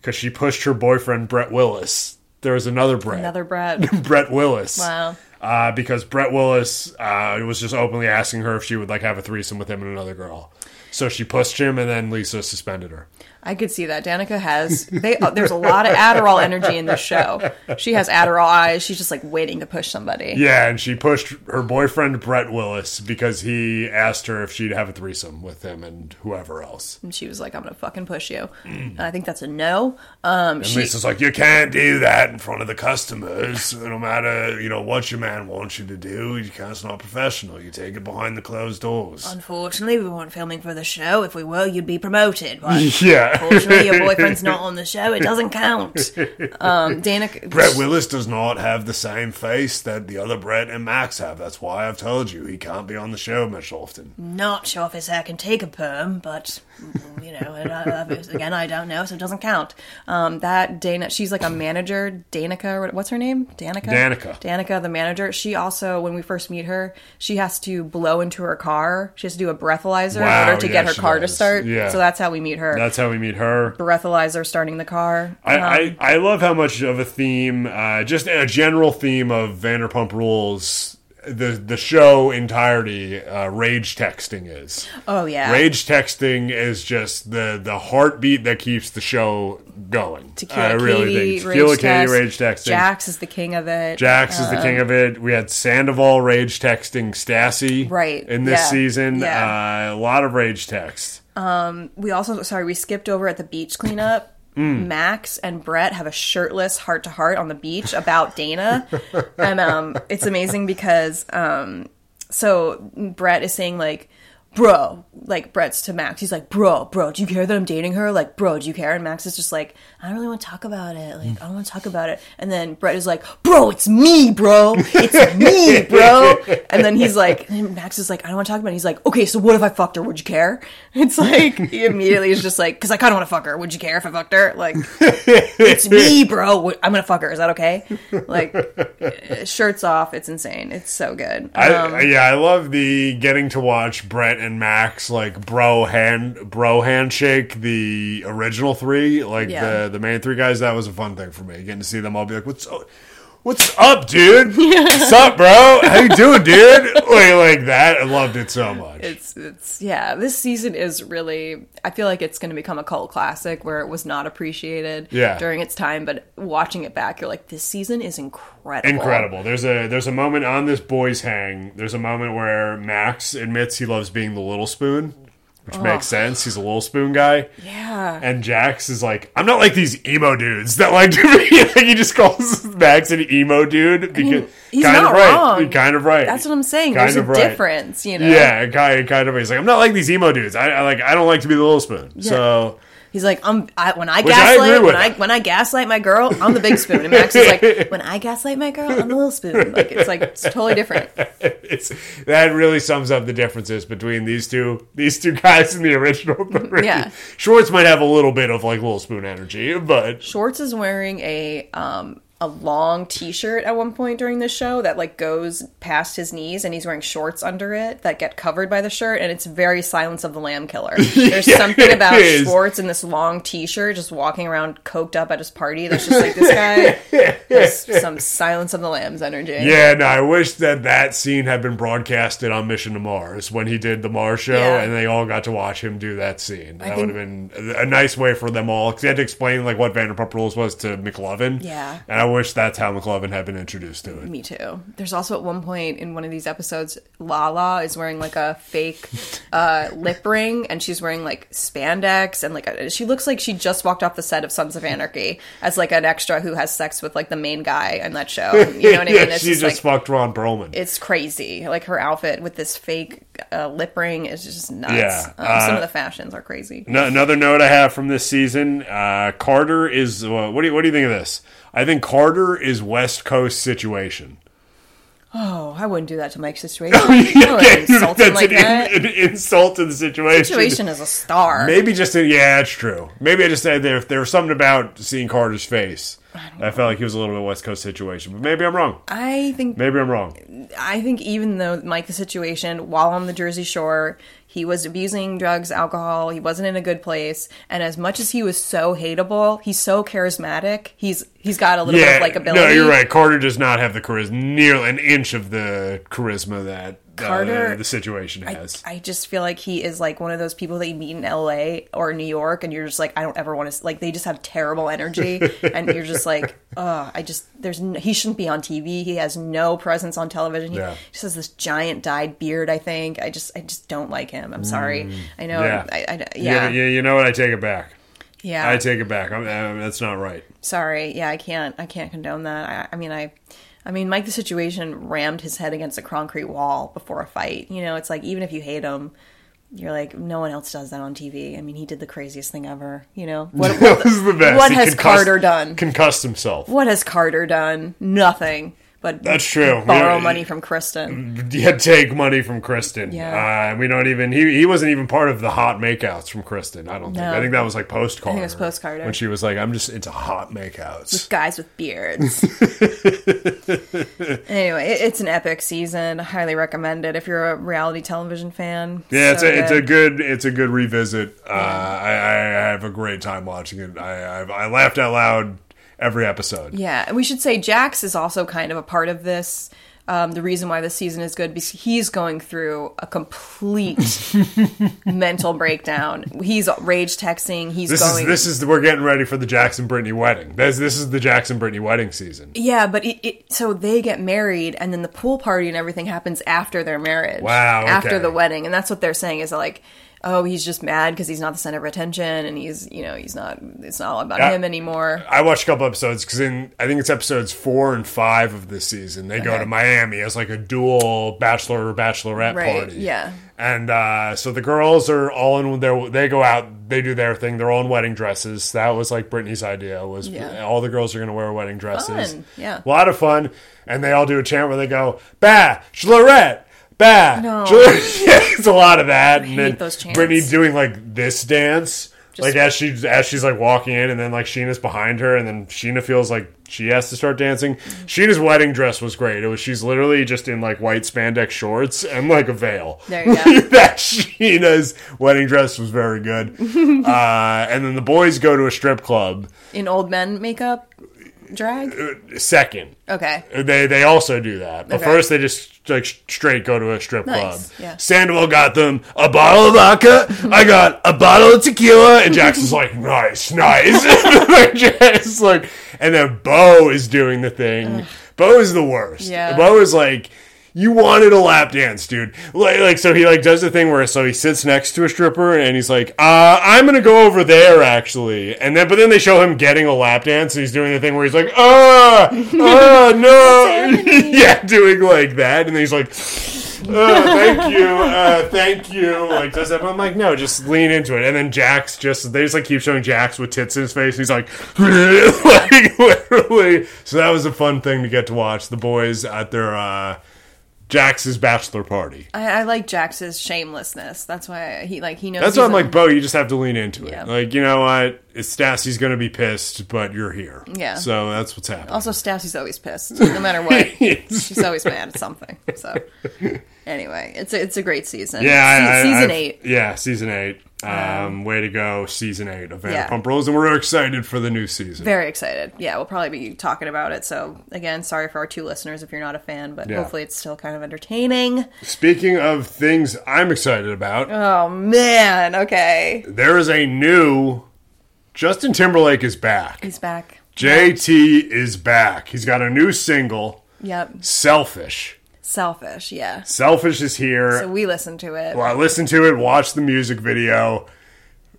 because she pushed her boyfriend Brett Willis. There was another Brett, Another Brad. Brett Willis. Wow. Uh, because Brett Willis uh, was just openly asking her if she would like have a threesome with him and another girl. So she pushed him, and then Lisa suspended her. I could see that. Danica has they. Uh, there's a lot of Adderall energy in this show. She has Adderall eyes. She's just like waiting to push somebody. Yeah, and she pushed her boyfriend Brett Willis because he asked her if she'd have a threesome with him and whoever else. And she was like, "I'm gonna fucking push you." And I think that's a no. Um, And she, Lisa's like, you can't do that in front of the customers. No matter you know what your man wants you to do, you can't. It's not professional. You take it behind the closed doors. Unfortunately, we weren't filming for the show. If we were, you'd be promoted. But yeah, unfortunately, your boyfriend's not on the show. It doesn't count. Um, Danica. Brett Willis does not have the same face that the other Brett and Max have. That's why I've told you he can't be on the show much often. Not sure if his hair can take a perm, but you know, and I, I- again, I don't know, so it doesn't count. Um, that Dana, she's like a manager, Danica. What's her name? Danica. Danica. Danica, the manager. She also, when we first meet her, she has to blow into her car. She has to do a breathalyzer Wow, in order to yeah, get her car to start. Yeah. So that's how we meet her. That's how we meet her. breathalyzer starting the car. I, Um, I, I love how much of a theme, uh, just a general theme of Vanderpump Rules, the the show entirety, uh, rage texting is. oh yeah. Rage texting is just the the heartbeat that keeps the show going. Tequila I really Katie, think Tequila rage Katie rage texting. Jax is the king of it. Jax is the king of it. We had Sandoval rage texting Stassi Right, in this yeah, season. yeah. Uh, a lot of rage text. we also sorry we skipped over at the beach cleanup max and brett have a shirtless heart to heart on the beach about dana and um it's amazing because um so brett is saying like bro like brett's to max. He's like bro bro do you care that i'm dating her? Like bro do you care? And max is just like i don't really want to talk about it. Like i don't want to talk about it. And then brett is like bro it's me bro. It's me bro. And then he's like and max is like i don't want to talk about it. He's like okay so what if i fucked her? Would you care? It's like he immediately is just like because i kind of want to fuck her. Would you care if i fucked her? Like it's me bro. I'm gonna fuck her. Is that okay? Like shirts off. It's insane. It's so good. I, Um, yeah, I love the getting to watch Brett and Max like bro hand bro handshake the original three like Yeah. the the main three guys. That was a fun thing for me getting to see them all be like, "What's? What's up, dude? What's up, bro? How you doing, dude?" Like, like that. I loved it so much. It's it's yeah. This season is really. I feel like it's going to become a cult classic where it was not appreciated Yeah. during its time, but watching it back, you're like, this season is incredible. Incredible. There's a there's a moment on this boys hang. There's a moment where Max admits he loves being the little spoon, which makes sense. He's a little spoon guy. Yeah. And Jax is like, I'm not like these emo dudes that like to be like he just calls Max an emo dude because he's kind not of right. wrong. Kind of right. That's what I'm saying. Kind There's a right. difference, you know. Yeah, kind kind of. He's like, I'm not like these emo dudes. I, I like. I don't like to be the little spoon. So He's like, I'm I, when I Which gaslight with. when I when I gaslight my girl, I'm the big spoon, and Max is like, when I gaslight my girl, I'm the little spoon. Like it's like it's totally different. it's that really sums up the differences between these two these two guys in the original three. Yeah. Schwartz might have a little bit of like little spoon energy, but Schwartz is wearing a um a long t-shirt at one point during the show that like goes past his knees and he's wearing shorts under it that get covered by the shirt and it's very silence of the lamb killer there's Yeah, something about schwartz in this long t-shirt just walking around coked up at his party that's just like this guy has some silence of the lambs energy Yeah, no, I wish that that scene had been broadcasted on Mission to Mars when he did the Mars show, Yeah. and they all got to watch him do that scene. That would have been a- a nice way for them all because he had to explain like what Vanderpump Rules was to McLovin. Yeah. and I wish that's how McLovin had been introduced to it. Me too. There's also at one point in one of these episodes, Lala is wearing like a fake uh, lip ring, and she's wearing like spandex, and like a, she looks like she just walked off the set of Sons of Anarchy as like an extra who has sex with like the main guy on that show. You know what I mean? yeah, It's she just, just like fucked Ron Perlman. it's crazy. Like her outfit with this fake uh, lip ring is just nuts. Yeah, um, some uh, of the fashions are crazy. No, another note I have from this season: uh, Carter is. Uh, what do you What do you think of this? I think Carter is West Coast situation. Oh, I wouldn't do that to Mike's situation. yeah, insult That's like an, that. an insult to the situation. Situation is a star. Maybe just a, yeah, it's true. Maybe I just said there there was something about seeing Carter's face. I, felt like he was a little bit West Coast situation, but maybe I'm wrong. I think Maybe I'm wrong. I think even though Mike the situation, while on the Jersey Shore, he was abusing drugs, alcohol, he wasn't in a good place, and as much as he was so hateable, he's so charismatic. He's he's got a little Yeah, bit of like likability. no, you're right. Carter does not have the charisma, nearly an inch of the charisma that Carter- uh, the situation has. I just feel like he is like one of those people that you meet in LA or New York, and you're just like, I don't ever want to. Like, they just have terrible energy, and you're just like, oh, I just there's no, he shouldn't be on TV. He has no presence on television. He Yeah. just has this giant dyed beard. I think I just I just don't like him. I'm sorry. I know. Mm. yeah, I, I, yeah. yeah, You, you know what? I take it back. yeah. I take it back. I'm, uh, that's not right. sorry. Yeah, I can't. I can't condone that. I, I mean, I. I mean, Mike the Situation rammed his head against a concrete wall before a fight. You know, it's like even if you hate him, you're like no one else does that on TV. I mean, he did the craziest thing ever. You know, what, That was the best. what has concussed- Carter done? Concussed himself. What has Carter done? Nothing. But That's true. Borrow Yeah. money from Kristen. Yeah, take money from Kristen. Yeah. Uh, we don't even. He, he wasn't even part of the hot makeouts from Kristen. I don't think. No. I think that was like postcard. I think it was post-Carter. when she was like, "I'm just into hot makeouts." with Guys with beards. anyway, it, it's an epic season. Highly recommend it if you're a reality television fan. Yeah, it's So a it's a good it's a good revisit. Uh, I, I I have a great time watching it. I I, I laughed out loud every episode. Yeah, and we should say Jax is also kind of a part of this. Um, the reason why this season is good because he's going through a complete mental breakdown. He's rage texting. He's This going. is this is we're getting ready for the Jackson Brittany wedding. This this is the Jackson Brittany wedding season. yeah, but it, it so they get married, and then the pool party and everything happens after their marriage. Wow, okay. After the wedding, and that's what they're saying is like, oh, he's just mad because he's not the center of attention, and he's you know he's not. It's not all about Yeah. him anymore. I watched a couple episodes because in I think it's episodes four and five of this season. They go to Miami as like a dual bachelor or bachelorette Right, party. yeah. and uh, so the girls are all in their. They go out. They do their thing. They're all in wedding dresses. That was like Brittany's idea. Was Yeah. all the girls are going to wear wedding dresses. Fun, yeah. a lot of fun. And they all do a chant where they go bachelorette. Bah, No. yeah, it's a lot of that. and then those chants. Brittany doing like this dance, Just- like as she as she's like walking in, and then like Scheana's behind her, and then Scheana feels like she has to start dancing. Mm-hmm. Scheana's wedding dress was great. It was she's literally just in like white spandex shorts and like a veil. There you go. that Scheana's wedding dress was very good. uh, and then the boys go to a strip club. In old men makeup, drag. Uh, second, Okay. They they also do that, but Okay. first they just like straight go to a strip Nice, club. yeah. Sandoval got them a bottle of vodka. I got a bottle of tequila, and Jackson's like, nice, nice. like, just like, and then Beau is doing the thing. Beau is the worst. Yeah. Beau is like. You wanted a lap dance, dude. Like, like, so he like does the thing where so he sits next to a stripper and he's like, uh, I'm gonna go over there actually. And then, but then they show him getting a lap dance and he's doing the thing where he's like, ah, ah, no, yeah, doing like that, and then he's like, oh, "Thank you, uh, thank you." Like does that? But I'm like, no, just lean into it. And then Jax just they just like keep showing Jax with tits in his face. And he's like, like literally. So that was a fun thing to get to watch. The boys at their uh, Jax's bachelor party. I, I like Jax's shamelessness. That's why he like he knows. That's why I'm a- like, Beau, you just have to lean into it. Yeah. Like, you know what? Stassi's gonna be pissed, but you're here. Yeah. So that's what's happening. Also, Stassi's always pissed, no matter what. She's always mad at something. So, anyway, it's a, it's a great season. Yeah, Se- I- I- season I've- eight. Yeah, season eight. Um, way to go, season eight of Yeah. Vanderpump Rules, and we're excited for the new season. Very excited. Yeah, we'll probably be talking about it. So, again, sorry for our two listeners if you're not a fan, but Yeah. hopefully it's still kind of entertaining. Speaking of things I'm excited about, Oh man, okay, there is a new Justin Timberlake is back. he's back. JT is back. He's got a new single, Yep. Selfish. Selfish. Yeah. Selfish is here. So we listen to it. Well, I listen to it, watch the music video.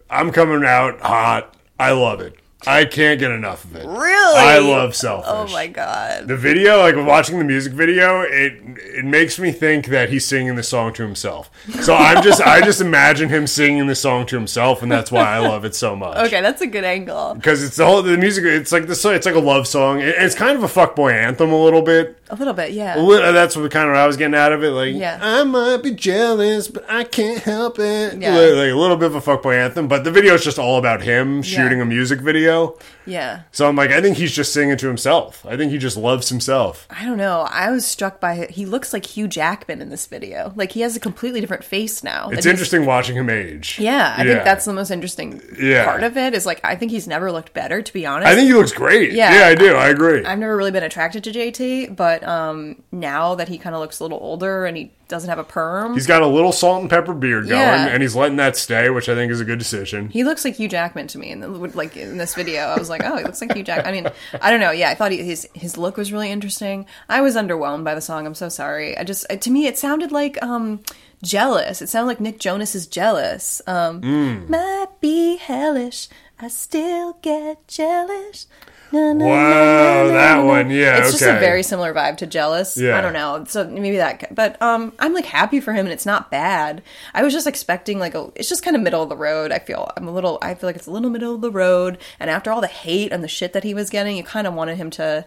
I'm coming out hot. I love it. I can't get enough of it. Really? I love Selfish. Oh my god. The video, like watching the music video, it it makes me think that he's singing the song to himself. So I'm just I just imagine him singing the song to himself, and that's why I love it so much. Okay, that's a good angle. Because it's the whole the music. It's like this. It's like a love song. It- It's kind of a fuckboy anthem a little bit. A little bit, yeah. A li- That's what kind of what I was getting out of it. Like, Yeah. I might be jealous, but I can't help it. Yeah. Like, like a little bit of a fuckboy anthem, but the video is just all about him shooting a music video. Yeah. So I'm like, I think he's just singing to himself. I think he just loves himself. I don't know. I was struck by he looks like Hugh Jackman in this video. Like he has a completely different face now. It's interesting watching him age. Yeah, I Yeah. think that's the most interesting Yeah. part of it. Is like I think he's never looked better. To be honest, I think he looks great. Yeah. Yeah, I do. I agree. I've never really been attracted to JT, but um, now that he kind of looks a little older and he doesn't have a perm, he's got a little salt and pepper beard going, Yeah. and he's letting that stay, which I think is a good decision. he looks like Hugh Jackman to me. And like in this video, I was like, oh, he looks like Hugh Jack. I mean, I don't know. Yeah, I thought he, his his look was really interesting. I was underwhelmed by the song. I'm so sorry. I just to me it sounded like um jealous. It sounded like Nick Jonas is jealous. Um, Hmm. might be hellish. I still get jealous. Na, na, Wow, na, that one, yeah, it's just a very similar vibe to jealous. Yeah. I don't know. So maybe that, but um, I'm like happy for him, and it's not bad. I was just expecting like a, it's just kind of middle of the road. I feel I'm a little, I feel like it's a little middle of the road. And after all the hate and the shit that he was getting, you kind of wanted him to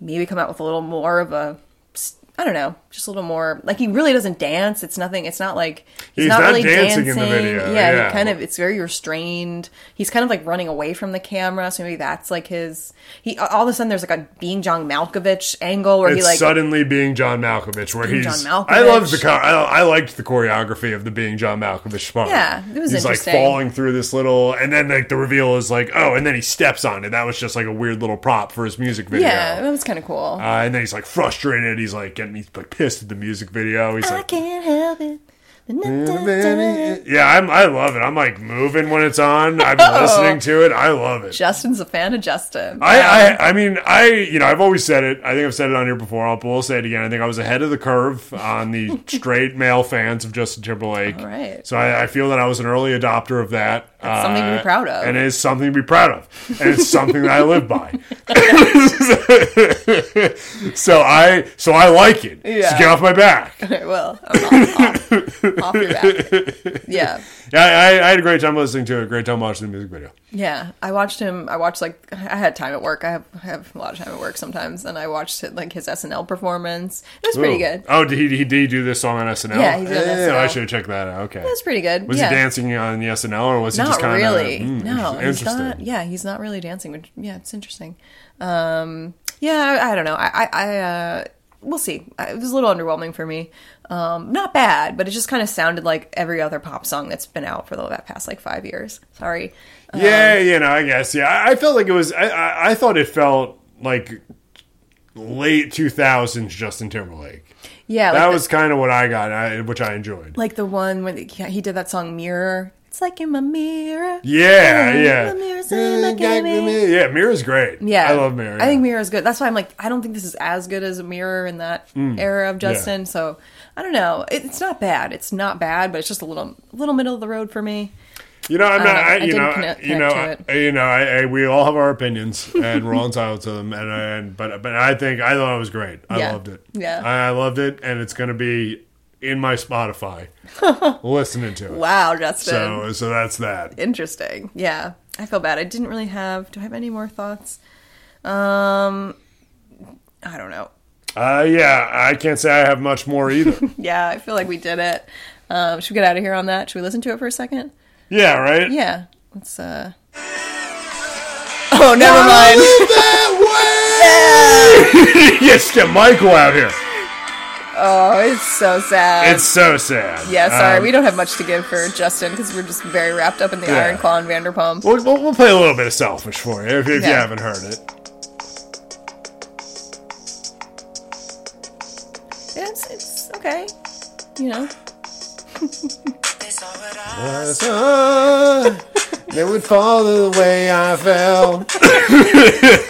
maybe come out with a little more of a. I don't know, just a little more like he really doesn't dance. It's nothing. It's not like he's, He's not, not really dancing dancing. in the video, Yeah, yeah. he kind of it's very restrained. He's kind of like running away from the camera, so maybe that's like his. He all of a sudden there's like a being John Malkovich angle where he like suddenly being John Malkovich, where Being he's. John I loved the. Malkovich. I, I liked the choreography of the being John Malkovich part. Yeah, it was interesting. He's like falling through this little, and then like the reveal is like, oh, and then he steps on it. That was just like a weird little prop for his music video. yeah, that was kind of cool. Uh, and then he's like frustrated. He's like getting he's like pissed at the music video. He's like, I like, can't help it. Yeah, I'm, I love it. I'm like moving when it's on. I've been oh. listening to it. I love it. Justin's a fan of Justin. I, I, um, I mean, I, you know, I've always said it. I think I've said it on here before. I'll, we'll say it again. I think I was ahead of the curve on the straight male fans of Justin Timberlake. All right. So I, I feel that I was an early adopter of that. Something to be uh, proud of. And it's something to be proud of. And it's something that I live by. so I, so I like it. So Yeah. get off my back. well, I'm off, off, off your back. Yeah. Yeah, I, I had a great time listening to it. Great time watching the music video. Yeah, I watched him. I watched like I had time at work. I have I have a lot of time at work sometimes, and I watched it, like his SNL performance. It was pretty good. Oh, did he, he did he do this song on SNL? Yeah, he did I should have checked that out. Okay. It was pretty good. Was yeah. he dancing on the SNL or was he just kind of really. of no, he's not. Yeah, he's not really dancing. Which, yeah, it's interesting. Um, yeah, I, I don't know. I, I, I uh, we'll see. It was a little underwhelming for me. Um, not bad, but it just kind of sounded like every other pop song that's been out for the past like five years. Sorry. Yeah, Um, you know, I guess. Yeah, I, I felt like it was. I, I, I thought it felt like late two thousands Justin Timberlake. Yeah, like that the- was kind of what I got, I, which I enjoyed. like the one when he he did that song "Mirror." It's like in my mirror. yeah, yeah, The mirror's in my cabin. yeah. Mirror's great. Yeah, I love Mira. I think Mirror is good. That's why I'm like, I don't think this is as good as a Mirror in that Mm. era of Justin. So I don't know. It's not bad. It's not bad, but it's just a little, little middle of the road for me. You know, I'm not. don't. I, I you know, connect- you know, I- you know. I, we all have our opinions, and we're all entitled to them. And, and but but I think I thought it was great. I Yeah. loved it. Yeah. I, I loved it, and it's going to be in my Spotify, listening to it. Wow, Justin. So so that's that. Interesting. Yeah, I feel bad. I didn't really have. Do I have any more thoughts? Um, I don't know. Uh, yeah, I can't say I have much more either. Yeah, I feel like we did it. Um, should we get out of here on that? Should we listen to it for a second? yeah, right. Yeah. Let's. uh Oh, never mind. that way. yes, get Michael out here. Oh, it's so sad. It's so sad. Yeah, sorry, Um, we don't have much to give for Justin because we're just very wrapped up in the Yeah. Iron Claw and Vanderpump. We'll, we'll, we'll play a little bit of Selfish for you if, if you haven't heard it. It's, it's okay, you know. They would follow the way I fell.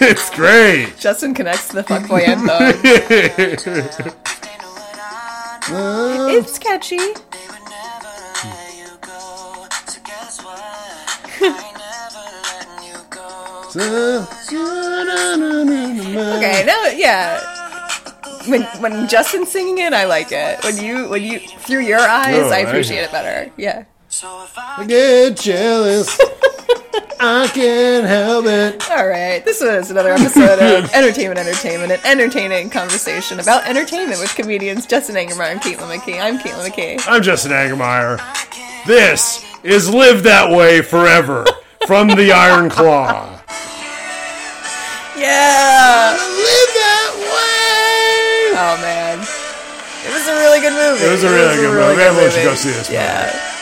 it's great. Justin connects to the fuckboy anthem. it's catchy. Okay, no, yeah. When when Justin's singing it, I like it. When you when you through your eyes, No, I I- appreciate it better. Yeah. I get jealous. I can't help it. All right, this was another episode of Entertainment, Entertainment, an entertaining conversation about entertainment with comedians Justin Angermeyer and Caitlin McKee. I'm Caitlin McKee. I'm Justin Angermeyer. This is Live That Way Forever from the Iron Claw. Yeah. Live that way! Oh man, it was a really good movie. It was a really good movie. Everyone should go see this movie. Yeah.